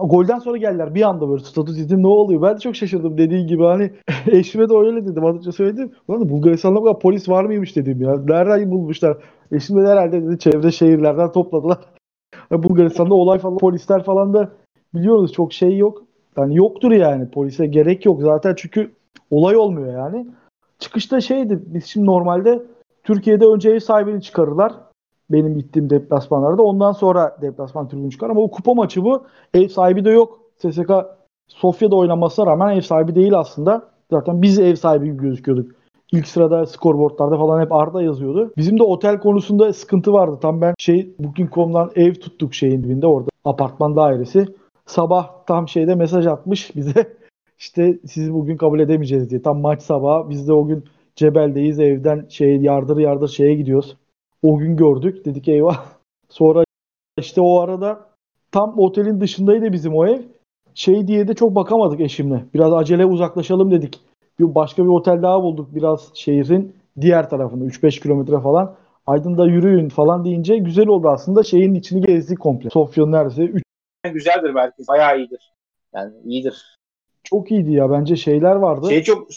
golden sonra geldiler bir anda böyle status dedim ne oluyor? Ben de çok şaşırdım dediğin gibi. Hani eşime de öyle dedim az önce söyledim Ulan Bulgaristan'da bu kadar polis var mıymış dedim ya. Nereden bulmuşlar? Eşim de herhalde dedi çevre şehirlerden topladılar. Bulgaristan'da olay falan polisler falan da biliyoruz çok şey yok. Yani yoktur yani polise gerek yok zaten çünkü olay olmuyor yani. Çıkışta şeydi biz şimdi normalde Türkiye'de önce ev sahibini çıkarırlar benim gittiğim deplasmanlarda. Ondan sonra deplasman tribünü çıkar. Ama o kupa maçı bu. Ev sahibi de yok. SSK Sofya'da oynamasına rağmen ev sahibi değil aslında. Zaten biz ev sahibi gibi gözüküyorduk. İlk sırada skorboardlarda falan hep Arda yazıyordu. Bizim de otel konusunda sıkıntı vardı. Tam ben şey Booking.com'dan ev tuttuk şeyin dibinde orada. Apartman dairesi. Sabah tam şeyde mesaj atmış bize. İşte sizi bugün kabul edemeyeceğiz diye. Tam maç sabahı. Biz de o gün Cebel'deyiz. Evden şey yardır yardır şeye gidiyoruz. O gün gördük. Dedik eyvah. Sonra işte o arada tam otelin dışındaydı bizim o ev. Şey diye de çok bakamadık eşimle. Biraz acele uzaklaşalım dedik. Bir başka bir otel daha bulduk biraz şehrin diğer tarafında 3-5 kilometre falan. Aydın'da yürüyün falan deyince güzel oldu aslında. Şeyin içini gezdik komple. Sofya'nın neredeyse 3 Güzeldir merkez. Bayağı iyidir. Yani iyidir. çok iyiydi ya. Bence şeyler vardı. Şey çok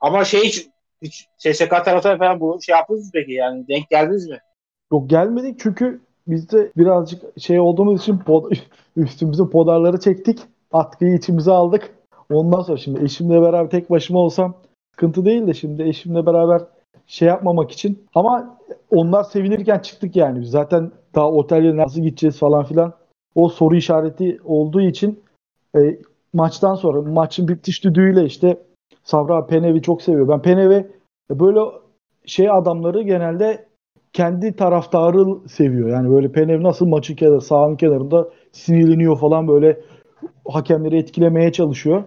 ama şey hiç, hiç SSK taraftarı falan bu şey yaptınız mı peki yani denk geldiniz mi? Yok gelmedik çünkü biz de birazcık şey olduğumuz için pod, üstümüze podarları çektik. Atkıyı içimize aldık. Ondan sonra şimdi eşimle beraber tek başıma olsam sıkıntı değil de şimdi eşimle beraber şey yapmamak için. Ama onlar sevinirken çıktık yani. Biz zaten daha otelde nasıl gideceğiz falan filan. O soru işareti olduğu için e, maçtan sonra maçın bitiş düdüğüyle işte Savra Penev'i çok seviyor. Ben Penev'i böyle şey adamları genelde kendi taraftarı seviyor. Yani böyle Penev nasıl maçı kenar, sahanın kenarında sinirleniyor falan böyle hakemleri etkilemeye çalışıyor.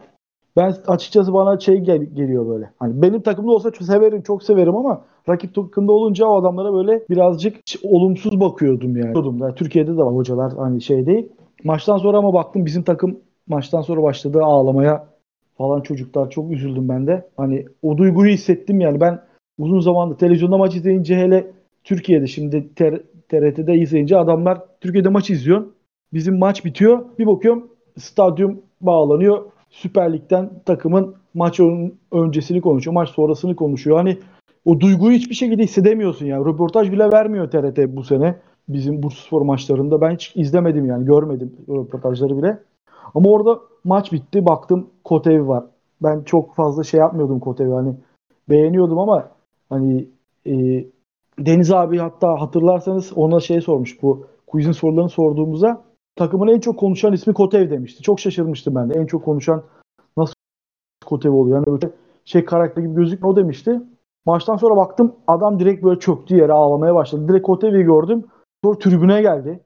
Ben açıkçası bana şey gel- geliyor böyle. Hani benim takımda olsa çok severim, çok severim ama rakip takımda olunca o adamlara böyle birazcık olumsuz bakıyordum yani. Da. Türkiye'de de var hocalar hani şey değil. Maçtan sonra ama baktım bizim takım maçtan sonra başladı ağlamaya falan çocuklar. Çok üzüldüm ben de. Hani o duyguyu hissettim yani. Ben uzun zamandır televizyonda maç izleyince hele Türkiye'de şimdi TRT'de izleyince adamlar Türkiye'de maç izliyor. Bizim maç bitiyor. Bir bakıyorum stadyum bağlanıyor. Süper Lig'den takımın maç öncesini konuşuyor. Maç sonrasını konuşuyor. Hani o duyguyu hiçbir şekilde hissedemiyorsun yani. Röportaj bile vermiyor TRT bu sene. Bizim Bursaspor maçlarında ben hiç izlemedim yani görmedim röportajları bile. Ama orada maç bitti baktım Kotev var. Ben çok fazla şey yapmıyordum Kotev'i hani beğeniyordum ama hani e, Deniz abi hatta hatırlarsanız ona şey sormuş bu quizin sorularını sorduğumuzda takımın en çok konuşan ismi Kotev demişti. Çok şaşırmıştım ben de. En çok konuşan nasıl Kotev oluyor? Yani böyle şey karakter gibi gözükmüyor o demişti. Maçtan sonra baktım adam direkt böyle çöktü yere ağlamaya başladı. Direkt Kotev'i gördüm. Sonra tribüne geldi.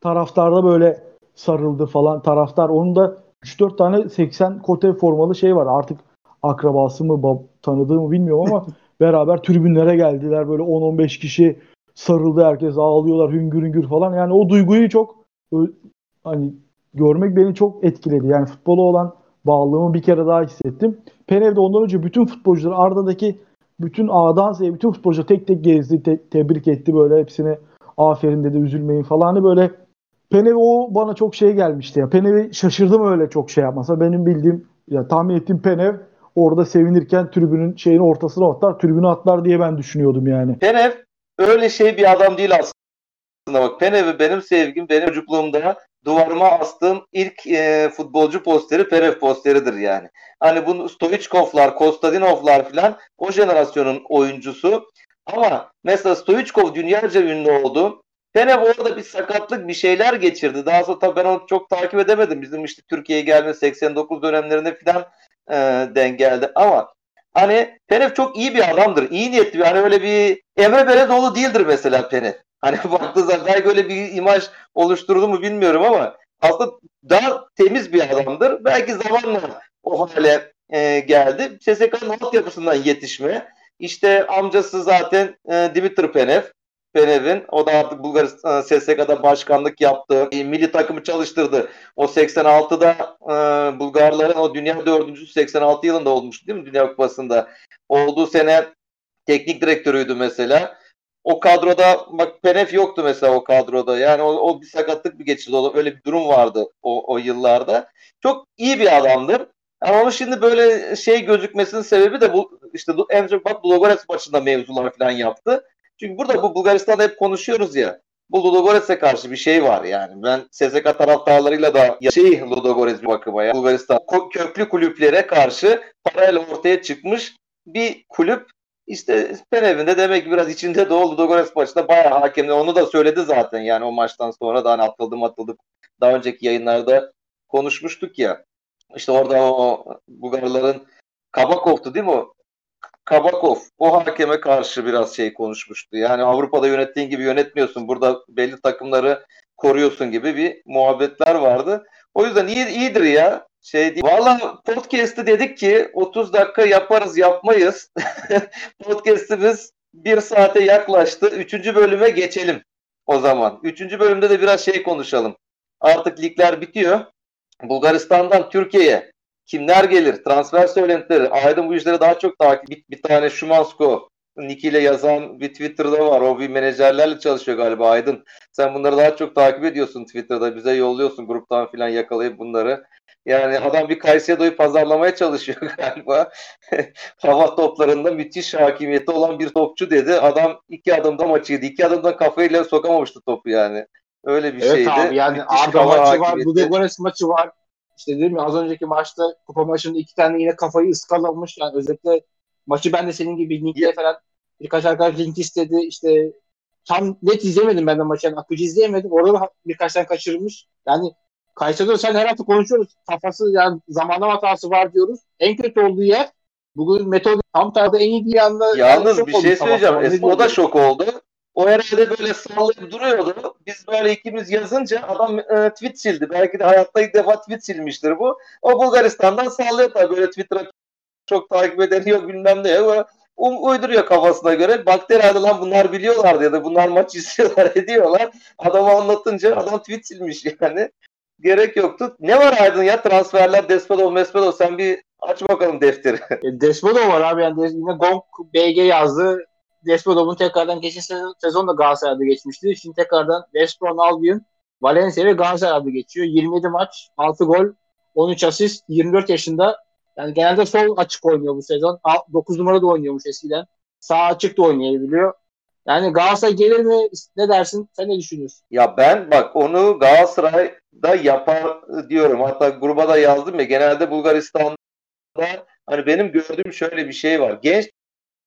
Taraftarda böyle sarıldı falan. Taraftar onun da 3-4 tane 80 Kotev formalı şey var. Artık akrabası mı tanıdığı mı bilmiyorum ama beraber tribünlere geldiler. Böyle 10-15 kişi sarıldı herkes ağlıyorlar hüngür hüngür falan. Yani o duyguyu çok hani görmek beni çok etkiledi. Yani futbola olan bağlılığımı bir kere daha hissettim. Penev'de ondan önce bütün futbolcular Arda'daki bütün A'dan Z'ye bütün futbolcular tek tek gezdi, te- tebrik etti böyle hepsine aferin dedi üzülmeyin falan. Hani böyle Penev o bana çok şey gelmişti ya. Penev'i şaşırdım öyle çok şey yapmasa. Benim bildiğim ya tahmin ettiğim Penev orada sevinirken tribünün şeyin ortasına atlar, tribüne atlar diye ben düşünüyordum yani. Penev öyle şey bir adam değil aslında. Bak Penev'i benim sevgim, benim çocukluğumda duvarıma astığım ilk e, futbolcu posteri Perev posteridir yani. Hani bunu Stoichkov'lar, Kostadinov'lar filan o jenerasyonun oyuncusu. Ama mesela Stoichkov dünyaca ünlü oldu. Penev orada bir sakatlık bir şeyler geçirdi. Daha sonra tabii ben onu çok takip edemedim. Bizim işte Türkiye'ye gelme 89 dönemlerinde filan e, denk geldi. Ama hani Penev çok iyi bir adamdır. İyi niyetli hani öyle bir Emre Belezoğlu değildir mesela Penev. Hani baktığı zaman belki öyle bir imaj oluşturdu mu bilmiyorum ama aslında daha temiz bir adamdır. Belki zamanla o hale e, geldi. SSK'nın altyapısından yetişme. İşte amcası zaten e, Dimitri Penev. Penev'in. O da artık Bulgaristan e, SSK'da başkanlık yaptı. E, milli takımı çalıştırdı. O 86'da e, Bulgarların o dünya dördüncüsü 86 yılında olmuş değil mi Dünya Kupası'nda? Olduğu sene teknik direktörüydü mesela. O kadroda bak Penef yoktu mesela o kadroda. Yani o, o bir sakatlık bir geçirdi. Öyle bir durum vardı o, o yıllarda. Çok iyi bir adamdır. Ama onun şimdi böyle şey gözükmesinin sebebi de bu işte en çok bak Ludogorets maçında mevzular falan yaptı. Çünkü burada bu Bulgaristan'da hep konuşuyoruz ya. Bu Ludogorets'e karşı bir şey var yani. Ben SSK taraftarlarıyla da şey Ludogorets bakıma ya. Bulgaristan köklü kulüplere karşı parayla ortaya çıkmış bir kulüp işte Penev'inde demek ki biraz içinde de oldu. Dogores maçında bayağı hakemdi. Onu da söyledi zaten yani o maçtan sonra da hani atıldım atıldık. Daha önceki yayınlarda konuşmuştuk ya. İşte orada o Bulgarların Kabakov'tu değil mi o? Kabakov o hakeme karşı biraz şey konuşmuştu. Yani Avrupa'da yönettiğin gibi yönetmiyorsun. Burada belli takımları koruyorsun gibi bir muhabbetler vardı. O yüzden iyi, iyidir ya şey değil. Valla podcast'ı dedik ki 30 dakika yaparız yapmayız. Podcast'imiz bir saate yaklaştı. Üçüncü bölüme geçelim o zaman. Üçüncü bölümde de biraz şey konuşalım. Artık ligler bitiyor. Bulgaristan'dan Türkiye'ye kimler gelir? Transfer söylentileri. Aydın bu işleri daha çok takip. Bir, bir tane Şumansko Nick ile yazan bir Twitter'da var. O bir menajerlerle çalışıyor galiba Aydın. Sen bunları daha çok takip ediyorsun Twitter'da. Bize yolluyorsun gruptan filan yakalayıp bunları. Yani adam bir Kayseri'yi pazarlamaya çalışıyor galiba. Hava toplarında müthiş hakimiyeti olan bir topçu dedi. Adam iki adımda maçıydı. İki adımda kafayla sokamamıştı topu yani. Öyle bir evet şeydi. Abi, yani Arda maçı var, Ludogorets maçı var. İşte dedim ya az önceki maçta kupa maçında iki tane yine kafayı ıskalamış. Yani özellikle maçı ben de senin gibi linkle falan birkaç arkadaş link istedi. İşte tam net izlemedim ben de maçı. Yani akıcı izleyemedim. Orada da birkaç tane kaçırmış. Yani Kayseri'de sen her hafta konuşuyoruz. Kafası yani zamanlama hatası var diyoruz. En kötü olduğu yer bugün metod tam tarzda en iyi bir anda. Yalnız bir şey söyleyeceğim. Eski o da şok oldu. O herhalde böyle sallayıp duruyordu. Biz böyle ikimiz yazınca adam e, tweet sildi. Belki de hayatta ilk defa tweet silmiştir bu. O Bulgaristan'dan sallıyor tabii böyle Twitter'a çok takip edeni yok bilmem ne yok. Um, uyduruyor kafasına göre. Bakteri herhalde lan bunlar biliyorlar ya da bunlar maç izliyorlar ediyorlar. Adamı anlatınca adam tweet silmiş yani gerek yoktu. Ne var Aydın ya transferler Despodov, Mespedov sen bir aç bakalım defteri. E, Despodov var abi yani yine Gong BG yazdı. Despotov'un tekrardan geçen sezon, sezon da Galatasaray'da geçmişti. Şimdi tekrardan Brom Albion, Valencia ve Galatasaray'da geçiyor. 27 maç, 6 gol, 13 asist, 24 yaşında. Yani genelde sol açık oynuyor bu sezon. 9 numara da oynuyormuş eskiden. Sağ açık da oynayabiliyor. Yani Galatasaray gelir mi? Ne dersin? Sen ne düşünüyorsun? Ya ben bak onu Galatasaray'da yapar diyorum. Hatta gruba da yazdım ya genelde Bulgaristan'da hani benim gördüğüm şöyle bir şey var. Genç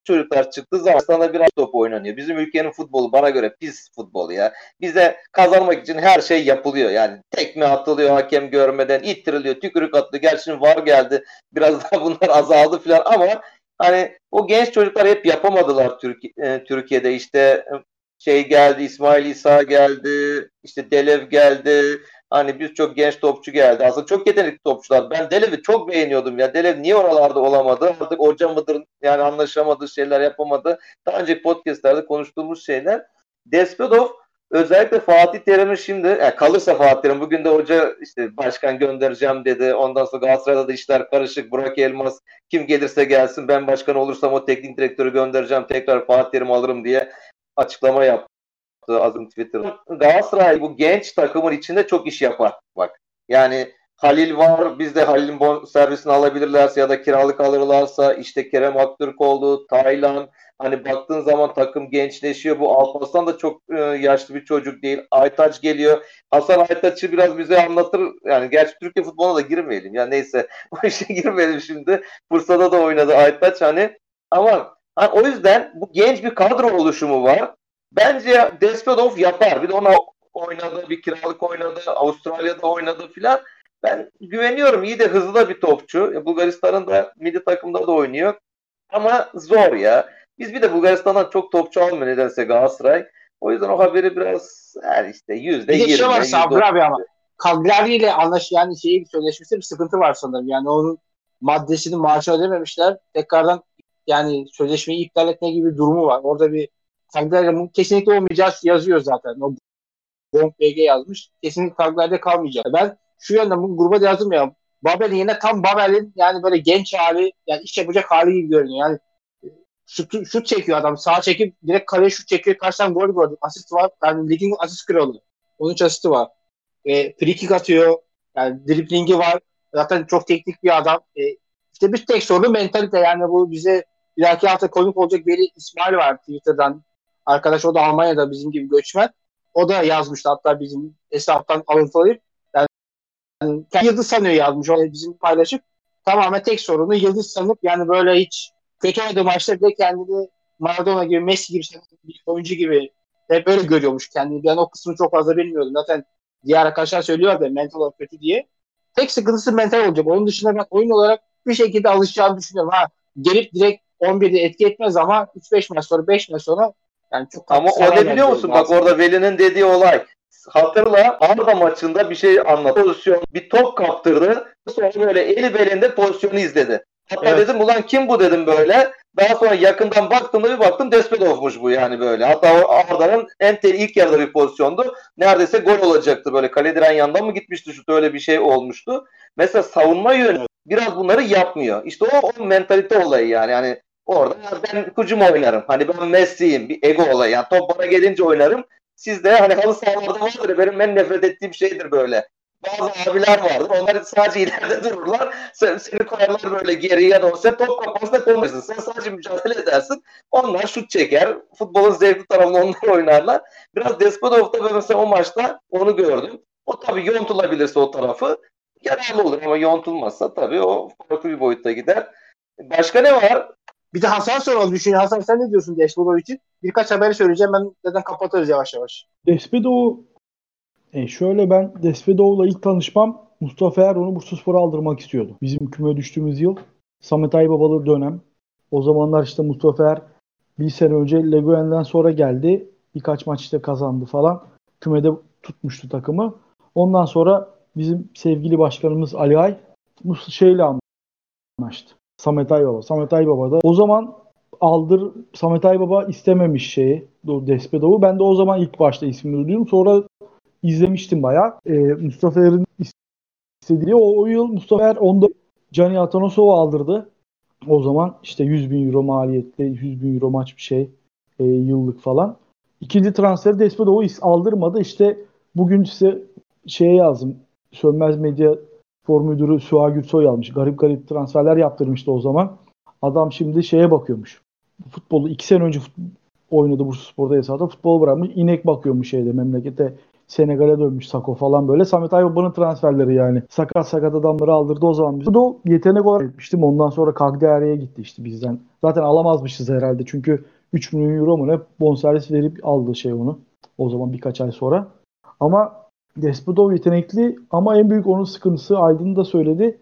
çocuklar çıktığı zaman sana biraz top oynanıyor. Bizim ülkenin futbolu bana göre pis futbol ya. Bize kazanmak için her şey yapılıyor. Yani tekme atılıyor hakem görmeden, ittiriliyor, tükürük atılıyor. Gerçi var geldi. Biraz daha bunlar azaldı falan ama hani o genç çocuklar hep yapamadılar Türkiye, e, Türkiye'de işte e, şey geldi İsmail İsa geldi işte Delev geldi hani birçok genç topçu geldi. Aslında çok yetenekli topçular. Ben Delev'i çok beğeniyordum ya. Delev niye oralarda olamadı? Artık hoca mıdır? Yani anlaşamadığı şeyler yapamadı. Daha önce podcastlerde konuştuğumuz şeyler. Despedov özellikle Fatih Terim'in şimdi yani kalırsa Fatih Terim bugün de hoca işte başkan göndereceğim dedi. Ondan sonra Galatasaray'da da işler karışık. Burak Elmas kim gelirse gelsin ben başkan olursam o teknik direktörü göndereceğim. Tekrar Fatih Terim alırım diye açıklama yaptı azım Twitter'da. Galatasaray bu genç takımın içinde çok iş yapar. Bak yani Halil var. Biz de Halil'in bon servisini alabilirlerse ya da kiralık alırlarsa işte Kerem Aktürkoğlu, Taylan hani baktığın zaman takım gençleşiyor. Bu Alparslan da çok e, yaşlı bir çocuk değil. Aytaç geliyor. Hasan Aytaç'ı biraz bize anlatır. Yani gerçi Türkiye futboluna da girmeyelim. Ya neyse o işe girmeyelim şimdi. Bursa'da da oynadı Aytaç hani. Ama hani o yüzden bu genç bir kadro oluşumu var. Bence Despedov yapar. Bir de ona oynadı, bir kiralık oynadı, Avustralya'da oynadı filan. Ben güveniyorum. İyi de hızlı da bir topçu. Bulgaristan'ın da milli takımda da oynuyor. Ama zor ya. Biz bir de Bulgaristan'dan çok topçu almıyor nedense Galatasaray. O yüzden o haberi biraz yani işte yüzde Bir de yirmi. şey var Sabri abi ama. Cagliari ile anlaş yani şeyi sözleşmesi bir sıkıntı var sanırım. Yani onun maddesini maaşı ödememişler. Tekrardan yani sözleşmeyi iptal etme gibi bir durumu var. Orada bir Cagliari'nin kesinlikle olmayacağı yazıyor zaten. O Bonk BG yazmış. Kesinlikle Cagliari'de kalmayacak. Ben şu yönden bu gruba da yazdım ya. Babel'in yerine tam Babel'in yani böyle genç hali yani iş yapacak hali gibi görünüyor. Yani şut, şut çekiyor adam. Sağa çekip direkt kaleye şut çekiyor. Tane gol gördük. Asist var. Yani ligin asist kralı. 13 asisti var. E, free kick atıyor. Yani driblingi var. Zaten çok teknik bir adam. E, işte bir tek sorun mentalite. Yani bu bize dahaki hafta konuk olacak bir İsmail var Twitter'dan. Arkadaş o da Almanya'da bizim gibi göçmen. O da yazmıştı hatta bizim hesaptan alıntılayıp. Yani, yani yıldız sanıyor yazmış. O bizim paylaşıp tamamen tek sorunu yıldız sanıp yani böyle hiç kötü oynadığı maçta bile kendini Maradona gibi Messi gibi bir oyuncu gibi hep böyle görüyormuş kendini. Ben o kısmını çok fazla bilmiyordum. Zaten diğer arkadaşlar söylüyor da mental olarak kötü diye. Tek sıkıntısı mental olacak. Onun dışında ben oyun olarak bir şekilde alışacağını düşünüyorum. Ha gelip direkt 11'de etki etmez ama 3-5 maç sonra 5 maç sonra yani çok Ama o ne biliyor musun? Bak orada Veli'nin dediği olay. Hatırla Arda maçında bir şey anlattı. Pozisyon bir top kaptırdı. Sonra böyle eli belinde pozisyonu izledi. Hatta Evet. dedim ulan kim bu dedim böyle. Daha sonra yakından baktığımda bir baktım Despedov'muş bu yani böyle. Hatta Arda'nın en te- ilk yarıda bir pozisyondu. Neredeyse gol olacaktı böyle. Kale diren yandan mı gitmişti şut öyle bir şey olmuştu. Mesela savunma yönü biraz bunları yapmıyor. İşte o, o mentalite olayı yani. Yani orada ben hücum oynarım. Hani ben Messi'yim. Bir ego olayı. Yani top bana gelince oynarım. Siz de hani halı sahalarda vardır benim en nefret ettiğim şeydir böyle. Bazı abiler vardır. Onlar sadece ileride dururlar. Sen, seni koyarlar böyle geriye ya da o sen top kafasına konuşursun. Sen sadece mücadele edersin. Onlar şut çeker. Futbolun zevkli tarafını onlar oynarlar. Biraz Despodov'da ben mesela o maçta onu gördüm. O tabii yontulabilirse o tarafı yararlı olur ama yontulmazsa tabii o farklı bir boyutta gider. Başka ne var? Bir de Hasan soralım. Düşün. Hasan sen ne diyorsun Deşbolov için? Birkaç haberi söyleyeceğim. Ben zaten kapatırız yavaş yavaş. Despedov e şöyle ben Despedov'la ilk tanışmam Mustafa Er onu Bursaspor'a aldırmak istiyordu. Bizim küme düştüğümüz yıl Samet Aybabalı dönem. O zamanlar işte Mustafa Er bir sene önce Leguen'den sonra geldi. Birkaç maç işte kazandı falan. Kümede tutmuştu takımı. Ondan sonra bizim sevgili başkanımız Ali Ay bu şeyle anlaştı. Samet Aybaba. Samet Aybaba da o zaman aldır Samet Aybaba istememiş şeyi Despedov'u. Ben de o zaman ilk başta ismini duydum. Sonra izlemiştim bayağı. Ee, Mustafa Er'in istediği o, o yıl Mustafa Er onda Cani Atanosov'u aldırdı. O zaman işte 100 bin euro maliyette 100 bin euro maç bir şey. e, yıllık falan. İkinci transferi Despot'u aldırmadı. İşte bugün size şeye yazdım. Sönmez Medya spor müdürü Suha Gürsoy almış. Garip garip transferler yaptırmıştı o zaman. Adam şimdi şeye bakıyormuş. Futbolu iki sene önce oynadı Bursa Spor'da esasında. Futbolu bırakmış. inek bakıyormuş şeyde memlekete. Senegal'e dönmüş Sako falan böyle. Samet Aybaba'nın transferleri yani. Sakat sakat adamları aldırdı o zaman. Bu da yetenek olarak etmiştim. Ondan sonra Cagliari'ye gitti işte bizden. Zaten alamazmışız herhalde. Çünkü 3 milyon euro mu ne bonservis verip aldı şey onu. O zaman birkaç ay sonra. Ama Despotov yetenekli ama en büyük onun sıkıntısı Aydın da söyledi.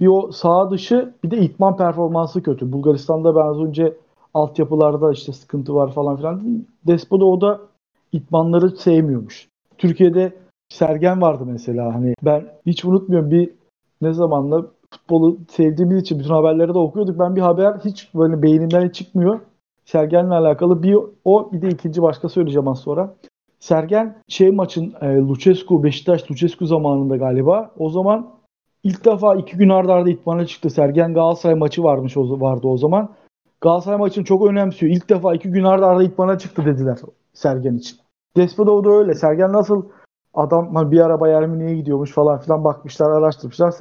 Bir o sağ dışı bir de itman performansı kötü. Bulgaristan'da ben az önce altyapılarda işte sıkıntı var falan filan. Despotov da itmanları sevmiyormuş. Türkiye'de Sergen vardı mesela. Hani ben hiç unutmuyorum bir ne zamanla futbolu sevdiğimiz için bütün haberleri de okuyorduk. Ben bir haber hiç böyle beynimden çıkmıyor. Sergen'le alakalı bir o bir de ikinci başka söyleyeceğim az sonra. Sergen şey maçın e, Lucescu Beşiktaş Lucescu zamanında galiba. O zaman ilk defa iki gün arda arda itmana çıktı. Sergen Galatasaray maçı varmış o, vardı o zaman. Galatasaray maçını çok önemsiyor. İlk defa iki gün arda arda itmana çıktı dediler Sergen için. Despotov da öyle. Sergen nasıl adam hani bir ara Bayern Münih'e gidiyormuş falan filan bakmışlar araştırmışlar.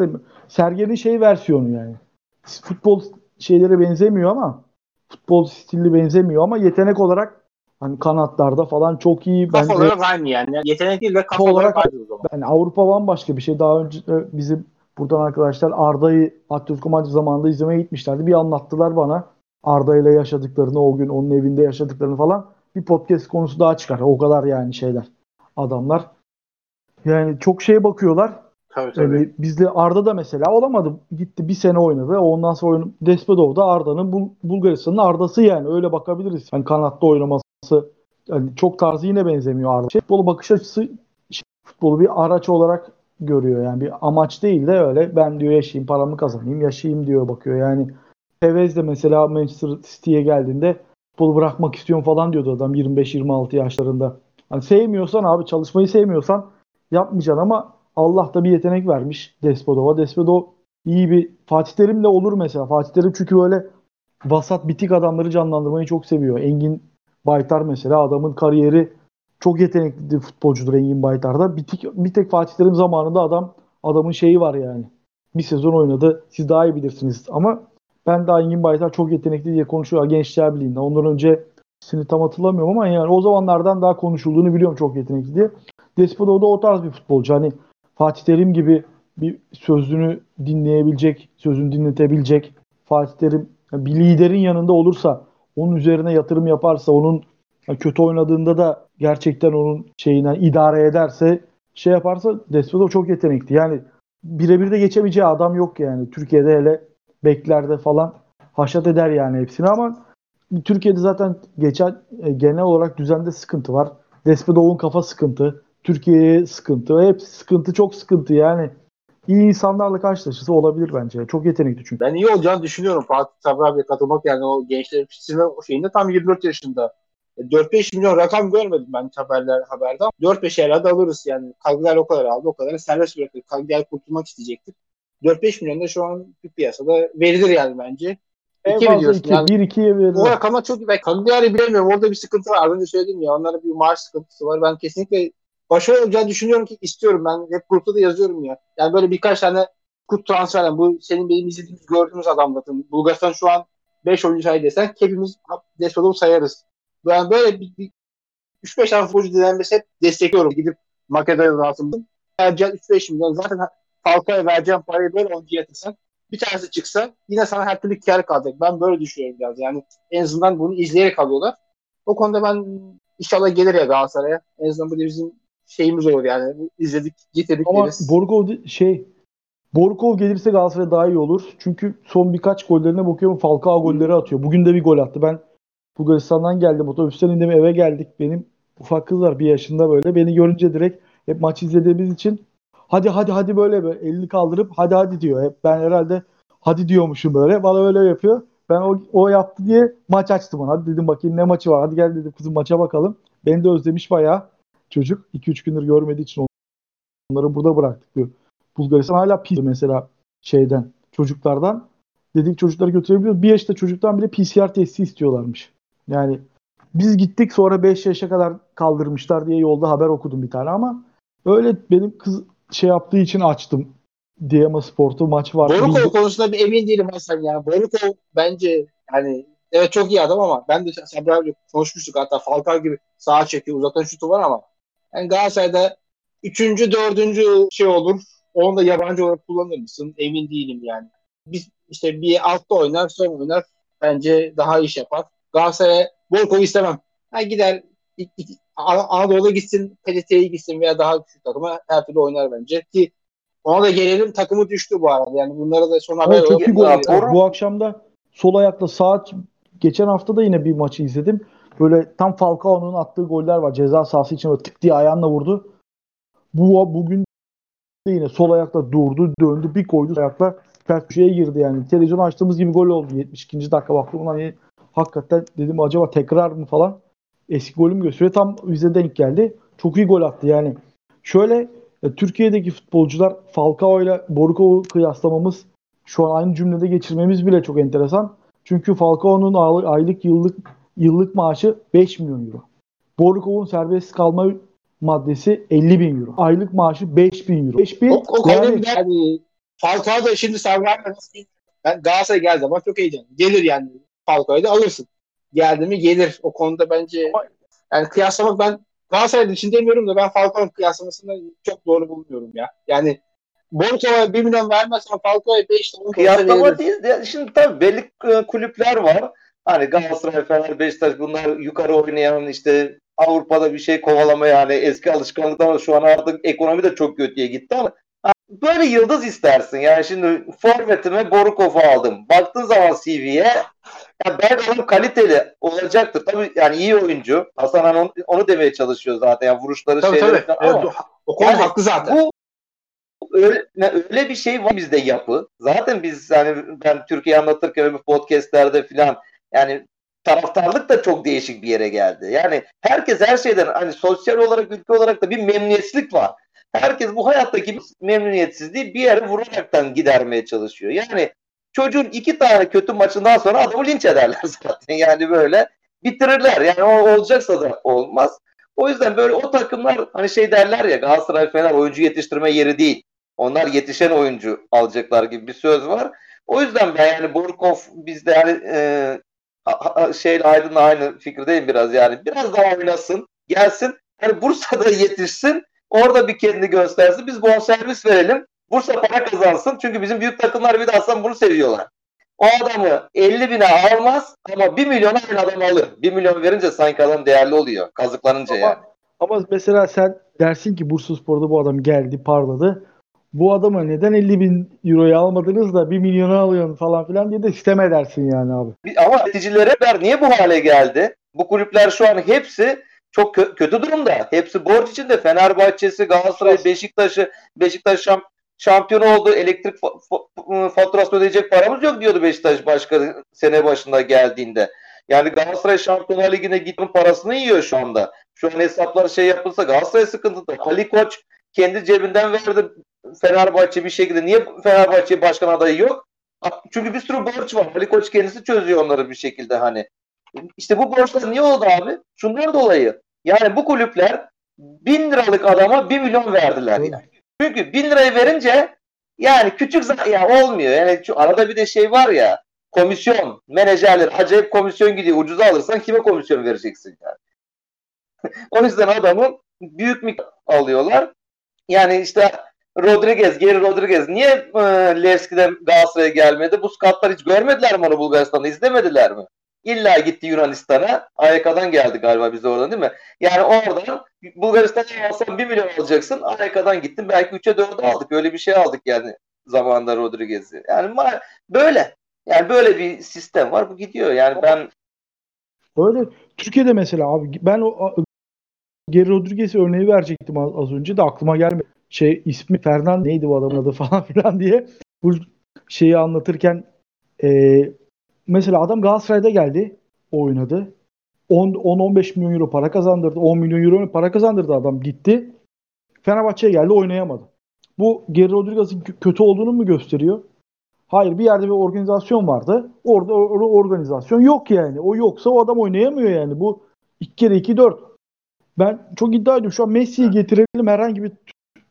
Sergen'in şey versiyonu yani. Futbol şeylere benzemiyor ama futbol stili benzemiyor ama yetenek olarak hani kanatlarda falan çok iyi. Kafa bence, olarak aynı yani. Yetenek değil ve kafa olarak, aynı o zaman. Yani Avrupa bambaşka bir şey. Daha önce bizim buradan arkadaşlar Arda'yı Atletico Madrid zamanında izlemeye gitmişlerdi. Bir anlattılar bana Arda ile yaşadıklarını o gün onun evinde yaşadıklarını falan bir podcast konusu daha çıkar. O kadar yani şeyler. Adamlar. Yani çok şeye bakıyorlar. Tabii tabii. Ee, bizde Arda da mesela olamadı. Gitti bir sene oynadı. Ondan sonra oyun, Despedov da Arda'nın Bul Bulgaristan'ın Arda'sı yani. Öyle bakabiliriz. Yani kanatta oynaması yani çok tarzı yine benzemiyor Arda. Şey, futbolu bakış açısı futbolu bir araç olarak görüyor. Yani bir amaç değil de öyle ben diyor yaşayayım paramı kazanayım yaşayayım diyor bakıyor. Yani Tevez de mesela Manchester City'ye geldiğinde futbolu bırakmak istiyorum falan diyordu adam 25-26 yaşlarında. Hani sevmiyorsan abi çalışmayı sevmiyorsan yapmayacaksın ama Allah da bir yetenek vermiş Despodov'a. Despodov iyi bir Fatih Terim de olur mesela. Fatih Terim çünkü böyle vasat bitik adamları canlandırmayı çok seviyor. Engin Baytar mesela adamın kariyeri çok yetenekli futbolcudur Engin Baytar'da. Bir tek, bir tek Fatih Terim zamanında adam adamın şeyi var yani. Bir sezon oynadı. Siz daha iyi bilirsiniz. Ama ben daha Engin Baytar çok yetenekli diye konuşuyor Gençler Birliği'nde. Ondan önce seni tam hatırlamıyorum ama yani o zamanlardan daha konuşulduğunu biliyorum çok yetenekli diye. Despotov da o tarz bir futbolcu. Hani Fatih Terim gibi bir sözünü dinleyebilecek, sözünü dinletebilecek Fatih Terim bir liderin yanında olursa, onun üzerine yatırım yaparsa, onun kötü oynadığında da gerçekten onun şeyine idare ederse, şey yaparsa Despotov çok yetenekli. Yani birebir de geçemeyeceği adam yok yani. Türkiye'de hele beklerde falan haşat eder yani hepsini ama Türkiye'de zaten geçen e, genel olarak düzende sıkıntı var. Despedov'un kafa sıkıntı. Türkiye'ye sıkıntı. Hep sıkıntı çok sıkıntı yani. İyi insanlarla karşılaşırsa olabilir bence. Çok yetenekli çünkü. Ben iyi olacağını düşünüyorum Fatih Sabri abiye katılmak yani o gençler pişirme şeyinde tam 24 yaşında. 4-5 e, milyon rakam görmedim ben haberler haberde. 4-5 herhalde alırız yani. Cagliari o kadar aldı o kadar serbest bırakır. Cagliari kurtulmak isteyecektir. 4-5 milyon da şu an bir piyasada verilir yani bence. En 2 fazla 2, yani, 1-2'ye verilir. O rakama çok ben Cagliari bilemiyorum. Orada bir sıkıntı var. Az önce söyledim ya. Onlara bir maaş sıkıntısı var. Ben kesinlikle başarılı olacağını düşünüyorum ki istiyorum. Ben hep grupta da yazıyorum ya. Yani böyle birkaç tane kut transfer. Bu senin benim izlediğimiz gördüğümüz adamların. Bulgaristan şu an 5 oyuncu say desen hepimiz Despot'u sayarız. Yani böyle bir, bir 3-5 tane futbolcu denenmesi hep destekliyorum. Gidip Makedonya'da atıldım. Vereceğin 3-5 milyon. Zaten Falcao'ya vereceğin parayı böyle oyuncu yatırsan bir tanesi çıksa yine sana her türlü kar kalacak. Ben böyle düşünüyorum biraz. Yani en azından bunu izleyerek alıyorlar. O konuda ben inşallah gelir ya Galatasaray'a. En azından bu bizim şeyimiz olur yani. izledik, getirdik Ama Borkov şey Borkov gelirse Galatasaray daha iyi olur. Çünkü son birkaç gollerine bakıyorum Falcao golleri atıyor. Bugün de bir gol attı. Ben Bulgaristan'dan geldim. Otobüsten indim eve geldik. Benim ufak kız var bir yaşında böyle. Beni görünce direkt hep maç izlediğimiz için hadi hadi hadi böyle böyle elini kaldırıp hadi hadi diyor. Hep ben herhalde hadi diyormuşum böyle. Bana öyle yapıyor. Ben o, o yaptı diye maç açtım ona. Hadi dedim bakayım ne maçı var. Hadi gel dedim kızım maça bakalım. Beni de özlemiş bayağı çocuk. 2-3 gündür görmediği için onları burada bıraktık diyor. Bulgaristan hala pis mesela şeyden çocuklardan. Dedik çocukları götürebiliyoruz. Bir yaşta çocuktan bile PCR testi istiyorlarmış. Yani Biz gittik sonra 5 yaşa kadar kaldırmışlar diye yolda haber okudum bir tane ama öyle benim kız şey yaptığı için açtım. Diyama Sport'u maç var. Borukov Bildim- konusunda bir emin değilim Hasan ya. Borukov bence yani evet çok iyi adam ama ben de Sabri abi konuşmuştuk hatta Falcao gibi sağa çekiyor uzatan şutu var ama yani Galatasaray'da üçüncü, dördüncü şey olur. Onu da yabancı olarak kullanır mısın? Emin değilim yani. Biz işte bir altta oynar, son oynar. Bence daha iş yapar. Galatasaray'a Borkov'u istemem. Ha gider İ- İ- An- Anadolu'ya gitsin, PTT'ye gitsin veya daha küçük takıma her türlü oynar bence. Ki ona da gelelim takımı düştü bu arada. Yani bunlara da son haber çok iyi gol Bu akşam da sol ayakla sağ geçen hafta da yine bir maçı izledim. Böyle tam Falcao'nun attığı goller var. Ceza sahası için böyle tık diye ayağına vurdu. Bu bugün de yine sol ayakla durdu, döndü, bir koydu ayakla ters köşeye girdi yani. Televizyon açtığımız gibi gol oldu 72. dakika baktım hani hakikaten dedim acaba tekrar mı falan. Eski golüm gösteriyor. Tam bize denk geldi. Çok iyi gol attı yani. Şöyle e, Türkiye'deki futbolcular Falcao ile Borukov'u kıyaslamamız şu an aynı cümlede geçirmemiz bile çok enteresan. Çünkü Falcao'nun aylık yıllık yıllık maaşı 5 milyon euro. Borukov'un serbest kalma maddesi 50 bin euro. Aylık maaşı 5 bin euro. 5 bin O, o yani hani Falcao da şimdi nasıl diyeyim? Ben Galatasaray geldi zaman çok heyecanlı. Gelir yani Falcao'yu da alırsın. Geldi mi gelir. O konuda bence yani kıyaslamak ben Galatasaray için demiyorum da ben Falcao'nun kıyaslamasını çok doğru bulmuyorum ya. Yani Borutov'a 1 milyon vermezsen Falcao'ya 5 10 Kıyaslama değil. de- Şimdi tabii belli e, kulüpler var. Hani Galatasaray, Fener, Beşiktaş bunlar yukarı oynayan işte Avrupa'da bir şey kovalamaya hani eski alışkanlıklar var. Şu an artık ekonomi de çok kötüye gitti ama böyle yıldız istersin. Yani şimdi forvetime Borukov'u aldım. Baktığın zaman CV'ye ya adam kaliteli olacaktır. Tabii yani iyi oyuncu. Hasan Han onu, onu demeye çalışıyor zaten. Yani vuruşları Tabii şeyleri tabii. ama Evet, o konu Yani haklı zaten. bu öyle, öyle bir şey var bizde yapı. Zaten biz hani ben Türkiye anlatırken bu podcastlerde filan yani taraftarlık da çok değişik bir yere geldi. Yani herkes her şeyden hani sosyal olarak ülke olarak da bir memnuniyetsizlik var. Herkes bu hayattaki memnuniyetsizliği bir yere vuraraktan gidermeye çalışıyor. Yani çocuğun iki tane kötü maçından sonra adamı linç ederler zaten. Yani böyle bitirirler. Yani o olacaksa da olmaz. O yüzden böyle o takımlar hani şey derler ya Galatasaray Fener oyuncu yetiştirme yeri değil. Onlar yetişen oyuncu alacaklar gibi bir söz var. O yüzden ben yani Borkov bizde yani e, şeyle Aydın'la aynı fikirdeyim biraz yani. Biraz daha oynasın, gelsin. Hani Bursa'da yetişsin. Orada bir kendini göstersin. Biz bonservis verelim. Bursa para kazansın. Çünkü bizim büyük takımlar bir de aslında bunu seviyorlar. O adamı 50 bine almaz ama 1 milyona aynı adam alır. 1 milyon verince sanki adam değerli oluyor. Kazıklanınca Ama- yani. Ama mesela sen dersin ki Bursaspor'da bu adam geldi parladı. Bu adama neden 50 bin euroyu almadınız da 1 milyona alıyorsun falan filan diye de sistem edersin yani abi. Ama yöneticilere ver niye bu hale geldi? Bu kulüpler şu an hepsi çok kö- kötü durumda. Hepsi borç içinde. Fenerbahçe'si, Galatasaray, Beşiktaş'ı, Beşiktaş şam- şampiyon oldu. Elektrik fa- fa- faturasını ödeyecek paramız yok diyordu Beşiktaş başkanı sene başında geldiğinde. Yani Galatasaray Şampiyonlar Ligi'ne gitmenin parasını yiyor şu anda. Şu an hesaplar şey yapılsa Galatasaray sıkıntıda. Ali Koç kendi cebinden verdi Fenerbahçe bir şekilde. Niye Fenerbahçe başkan adayı yok? Çünkü bir sürü borç var. Ali Koç kendisi çözüyor onları bir şekilde hani. İşte bu borçlar niye oldu abi? Şundan dolayı. Yani bu kulüpler bin liralık adama bir milyon verdiler yani. Çünkü bin lirayı verince yani küçük ya olmuyor. Yani şu arada bir de şey var ya komisyon, menajerler acayip komisyon gidiyor. Ucuza alırsan kime komisyon vereceksin yani? o yüzden adamı büyük mi alıyorlar? Yani işte Rodriguez, Geri Rodriguez niye e, Levski'den Galatasaray'a gelmedi? Bu skatlar hiç görmediler mi onu Bulgaristan'da? izlemediler mi? İlla gitti Yunanistan'a. AYK'dan geldi galiba bize oradan değil mi? Yani oradan Bulgaristan'a alsan 1 milyon alacaksın. AYK'dan gittin. Belki 3'e 4'e aldık. Öyle bir şey aldık yani zamanında Rodriguez'i. Yani böyle. Yani böyle bir sistem var. Bu gidiyor. Yani ben Öyle Türkiye'de mesela abi ben o Geri Rodriguez örneği verecektim az önce de aklıma gelmedi. Şey ismi Fernand neydi bu adamın adı falan filan diye bu şeyi anlatırken e, mesela adam Galatasaray'da geldi oynadı. 10-15 milyon euro para kazandırdı. 10 milyon euro para kazandırdı adam gitti. Fenerbahçe'ye geldi oynayamadı. Bu Geri Rodriguez'in kö- kötü olduğunu mu gösteriyor? Hayır bir yerde bir organizasyon vardı. Orada o o organizasyon yok yani. O yoksa o adam oynayamıyor yani. Bu 2 kere 2 4. Ben çok iddia ediyorum. Şu an Messi'yi getirelim herhangi bir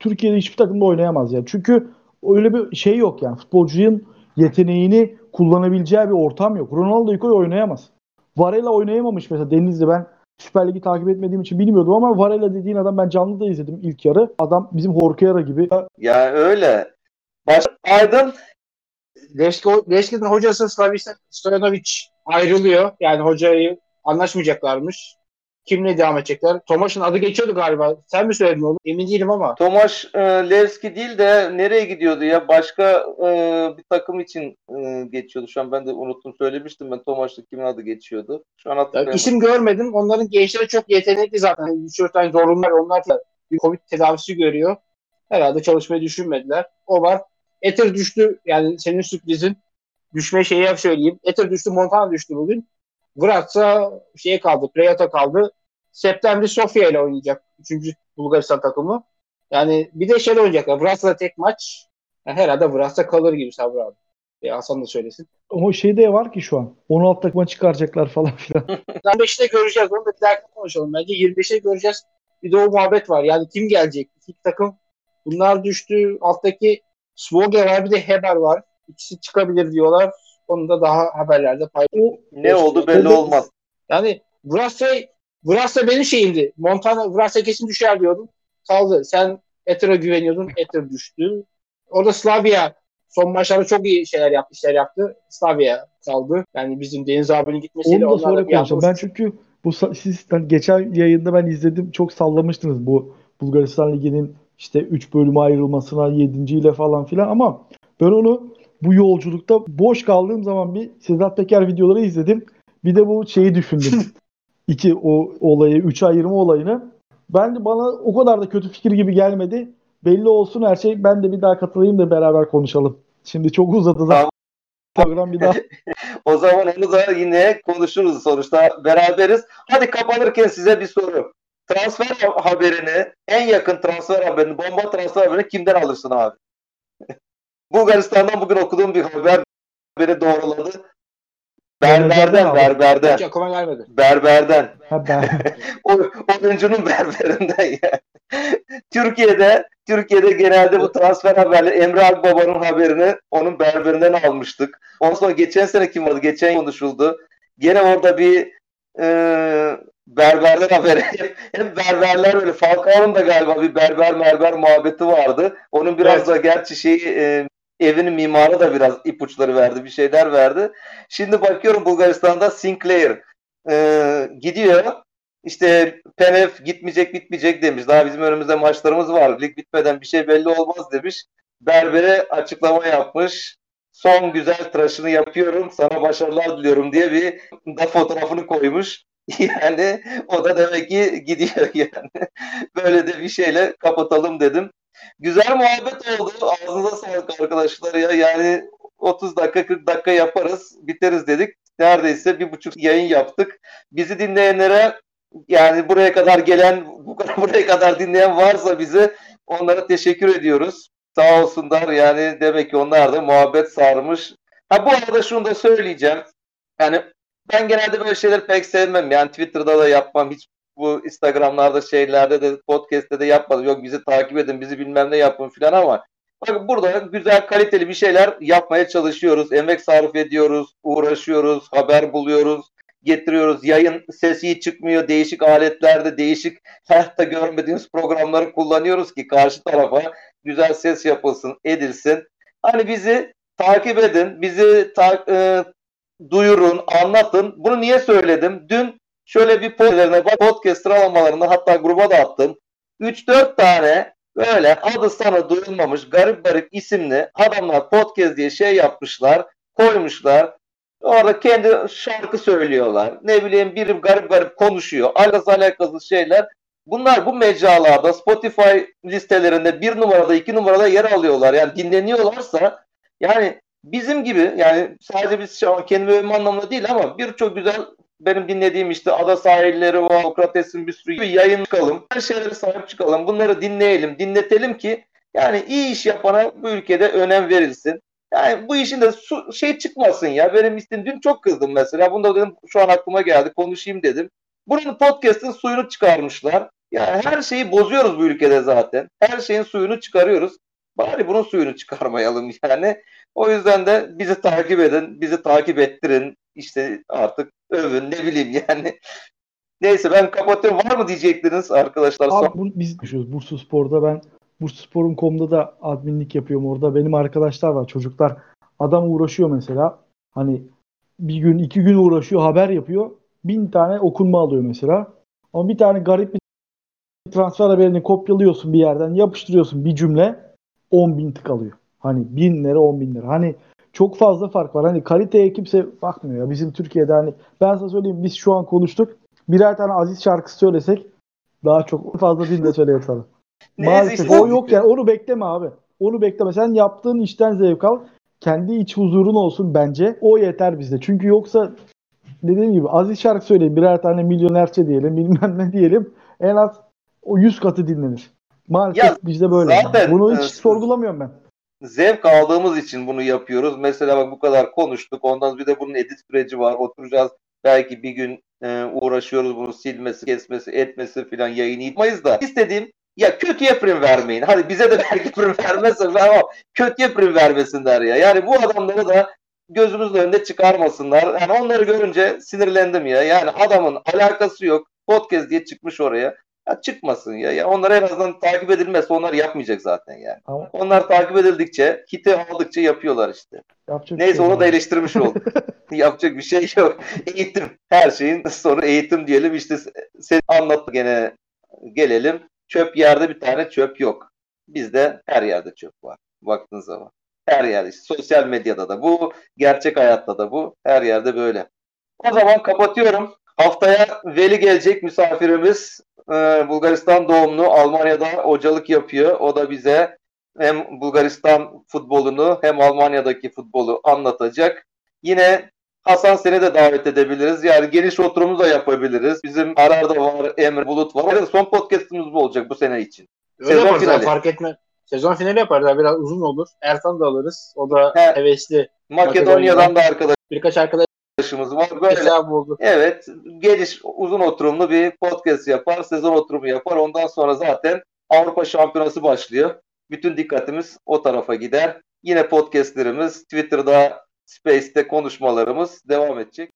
Türkiye'de hiçbir takımda oynayamaz yani. Çünkü öyle bir şey yok yani. Futbolcunun yeteneğini kullanabileceği bir ortam yok. Ronaldo'yu koy oynayamaz. Varela oynayamamış mesela Denizli ben Süper Lig'i takip etmediğim için bilmiyordum ama Varela dediğin adam ben canlı da izledim ilk yarı. Adam bizim Horkera gibi. Ya öyle. Baş Aydın hocası Slavica Stojanovic ayrılıyor. Yani hocayı anlaşmayacaklarmış. Kimle devam edecekler? Tomaş'ın adı geçiyordu galiba. Sen mi söyledin onu? Emin değilim ama. Tomaş e, Levski değil de nereye gidiyordu ya? Başka e, bir takım için e, geçiyordu. Şu an ben de unuttum söylemiştim ben Tomaş'ta kimin adı geçiyordu. Şu an Ya, hatırlayamadım. isim görmedim. Onların gençleri çok yetenekli zaten. Üç dört tane zorunlar. Onlar da bir Covid tedavisi görüyor. Herhalde çalışmayı düşünmediler. O var. Ether düştü. Yani senin sürprizin. Düşme şeyi söyleyeyim. Ether düştü. Montana düştü bugün. Vratsa şeye kaldı. Preyata kaldı. September Sofia ile oynayacak. Üçüncü Bulgaristan takımı. Yani bir de şeyle oynayacaklar. Vratsa'da tek maç. Yani herhalde Vratsa kalır gibi Sabri abi. E, Hasan da söylesin. O şey de var ki şu an. 16 takıma çıkaracaklar falan filan. 25'te göreceğiz. Onu da bir dahaki konuşalım. Bence 25'te göreceğiz. Bir de o muhabbet var. Yani kim gelecek? İki takım. Bunlar düştü. Alttaki Svoge var bir de Heber var. İkisi çıkabilir diyorlar. Onu da daha haberlerde pay. O Ne oldu belli olmaz. Yani Vrasa, Vrasa benim şeyimdi. Montana Vrasa kesin düşer diyordum. Kaldı. Sen Ether'a güveniyordun. Ether düştü. Orada Slavia son maçlarda çok iyi şeyler yaptı, işler yaptı. Slavia kaldı. Yani bizim Deniz abinin gitmesiyle Onu da sonra konuşalım. Ben çünkü bu siz hani geçen yayında ben izledim çok sallamıştınız bu Bulgaristan Ligi'nin işte 3 bölüme ayrılmasına 7. ile falan filan ama ben onu bu yolculukta boş kaldığım zaman bir Sedat Peker videoları izledim. Bir de bu şeyi düşündüm. İki o olayı, 3 ayırma olayını. Ben de bana o kadar da kötü fikir gibi gelmedi. Belli olsun her şey. Ben de bir daha katılayım da beraber konuşalım. Şimdi çok uzadı zaten. Program bir daha. O zaman da yine konuşuruz sonuçta beraberiz. Hadi kapanırken size bir soru. Transfer haberini, en yakın transfer haberini, bomba transfer haberini kimden alırsın abi? Bulgaristan'dan bugün okuduğum bir haber beni doğruladı. Berberden, berberden. hiç aklıma gelmedi. Berberden. Ha ben. O, oyuncunun berberinden yani. Türkiye'de Türkiye'de genelde bu transfer haberleri Emre Akbaba'nın haberini onun berberinden almıştık. Ondan sonra geçen sene kim vardı? Geçen yıl konuşuldu. Gene orada bir e, berberler haberi. Hep berberler böyle. Falcao'nun da galiba bir berber merber muhabbeti vardı. Onun biraz Evet. da gerçi şeyi e, evinin mimarı da biraz ipuçları verdi. Bir şeyler verdi. Şimdi bakıyorum Bulgaristan'da Sinclair e, gidiyor. İşte Penev gitmeyecek bitmeyecek demiş. Daha bizim önümüzde maçlarımız var. Lig bitmeden bir şey belli olmaz demiş. Berber'e açıklama yapmış. Son güzel tıraşını yapıyorum. Sana başarılar diliyorum diye bir da fotoğrafını koymuş. Yani o da demek ki gidiyor yani. Böyle de bir şeyle kapatalım dedim. Güzel muhabbet oldu. Ağzınıza sağlık arkadaşlar ya. Yani 30 dakika 40 dakika yaparız. Biteriz dedik. Neredeyse bir buçuk yayın yaptık. Bizi dinleyenlere yani buraya kadar gelen, bu kadar buraya kadar dinleyen varsa bizi onlara teşekkür ediyoruz. Sağ olsunlar yani demek ki onlar da muhabbet sarmış. Ha bu arada şunu da söyleyeceğim. Yani ben genelde böyle şeyler pek sevmem. Yani Twitter'da da yapmam. Hiç bu Instagram'larda şeylerde de podcast'te de yapmadım. Yok bizi takip edin, bizi bilmem ne yapın filan ama bakın burada güzel kaliteli bir şeyler yapmaya çalışıyoruz. Emek sarf ediyoruz, uğraşıyoruz, haber buluyoruz getiriyoruz. Yayın sesi çıkmıyor. Değişik aletlerde değişik hayatta görmediğimiz programları kullanıyoruz ki karşı tarafa güzel ses yapılsın, edilsin. Hani bizi takip edin, bizi ta- e, duyurun, anlatın. Bunu niye söyledim? Dün şöyle bir podcast, sıralamalarında hatta gruba da attım. 3-4 tane böyle adı sana duyulmamış garip garip isimli adamlar podcast diye şey yapmışlar, koymuşlar. Orada kendi şarkı söylüyorlar. Ne bileyim biri garip garip konuşuyor. Alakası alakasız şeyler. Bunlar bu mecralarda Spotify listelerinde bir numarada iki numarada yer alıyorlar. Yani dinleniyorlarsa yani bizim gibi yani sadece biz şu an kendimi övme anlamında değil ama birçok güzel benim dinlediğim işte Ada Sahilleri var, Sokrates'in bir sürü yayın çıkalım. Her şeylere sahip çıkalım. Bunları dinleyelim, dinletelim ki yani iyi iş yapana bu ülkede önem verilsin. Yani bu işin de su, şey çıkmasın ya. Benim istim dün çok kızdım mesela. Bunu da dedim şu an aklıma geldi. Konuşayım dedim. Buranın podcast'ın suyunu çıkarmışlar. Yani her şeyi bozuyoruz bu ülkede zaten. Her şeyin suyunu çıkarıyoruz. Bari bunun suyunu çıkarmayalım yani. O yüzden de bizi takip edin, bizi takip ettirin. İşte artık övün ne bileyim yani. Neyse ben kapatıyorum. Var mı diyecektiniz arkadaşlar? Abi bu, biz düşüyoruz. Bursa Spor'da ben Bursa Spor'un komda da adminlik yapıyorum orada. Benim arkadaşlar var çocuklar. Adam uğraşıyor mesela. Hani bir gün iki gün uğraşıyor haber yapıyor. Bin tane okunma alıyor mesela. Ama bir tane garip bir transfer haberini kopyalıyorsun bir yerden yapıştırıyorsun bir cümle 10 bin tık alıyor. Hani bin lira 10 bin lira. Hani çok fazla fark var. Hani kaliteye kimse bakmıyor ya. Bizim Türkiye'de hani ben sana söyleyeyim biz şu an konuştuk. Birer tane Aziz şarkısı söylesek daha çok fazla dinle söyleyeyim sana. Maalesef işte- o yok yani onu bekleme abi. Onu bekleme. Sen yaptığın işten zevk al. Kendi iç huzurun olsun bence. O yeter bize. Çünkü yoksa dediğim gibi Aziz şarkı söyleyin. Birer tane milyonerçe diyelim bilmem ne diyelim. En az o 100 katı dinlenir. Maalesef Ya bizde böyle. zaten, Bunu hiç e, sorgulamıyorum ben. Zevk aldığımız için bunu yapıyoruz. Mesela bak bu kadar konuştuk. Ondan bir de bunun edit süreci var. Oturacağız. Belki bir gün e, uğraşıyoruz bunu silmesi, kesmesi, etmesi filan yayını yapmayız da. İstediğim ya kötüye prim vermeyin. Hadi bize de belki prim vermezse ama kötüye prim vermesinler ya. Yani bu adamları da gözümüzün önünde çıkarmasınlar. Yani onları görünce sinirlendim ya. Yani adamın alakası yok. Podcast diye çıkmış oraya. Ya çıkmasın ya. ya. Onlar en azından takip edilmezse onlar yapmayacak zaten yani. Ama Onlar takip edildikçe, hiti aldıkça yapıyorlar işte. yapacak Neyse şey onu yok. da eleştirmiş olduk. Yapacak bir şey yok. Eğitim. Her şeyin sonu eğitim diyelim. İşte sen anlat gene gelelim. Çöp yerde bir tane çöp yok. Bizde her yerde çöp var. Baktığın zaman. Her yerde. işte sosyal medyada da bu. Gerçek hayatta da bu. Her yerde böyle. O zaman kapatıyorum. Haftaya Veli gelecek misafirimiz. Ee, Bulgaristan doğumlu. Almanya'da hocalık yapıyor. O da bize hem Bulgaristan futbolunu hem Almanya'daki futbolu anlatacak. Yine Hasan seni de davet edebiliriz. Yani geniş oturumu da yapabiliriz. Bizim Arar da var, Emre Bulut var. Evet, son podcastımız bu olacak bu sene için. Öyle Sezon yaparız finali. fark etme. Sezon finali yaparız biraz uzun olur. Ertan da alırız. O da He. hevesli. Makedonya'dan da Birkaç arkadaş arkadaşımız var. Böyle hesabı oldu. evet geniş uzun oturumlu bir podcast yapar. Sezon oturumu yapar. Ondan sonra zaten Avrupa Şampiyonası başlıyor. Bütün dikkatimiz o tarafa gider. Yine podcastlerimiz Twitter'da Space'te konuşmalarımız devam edecek.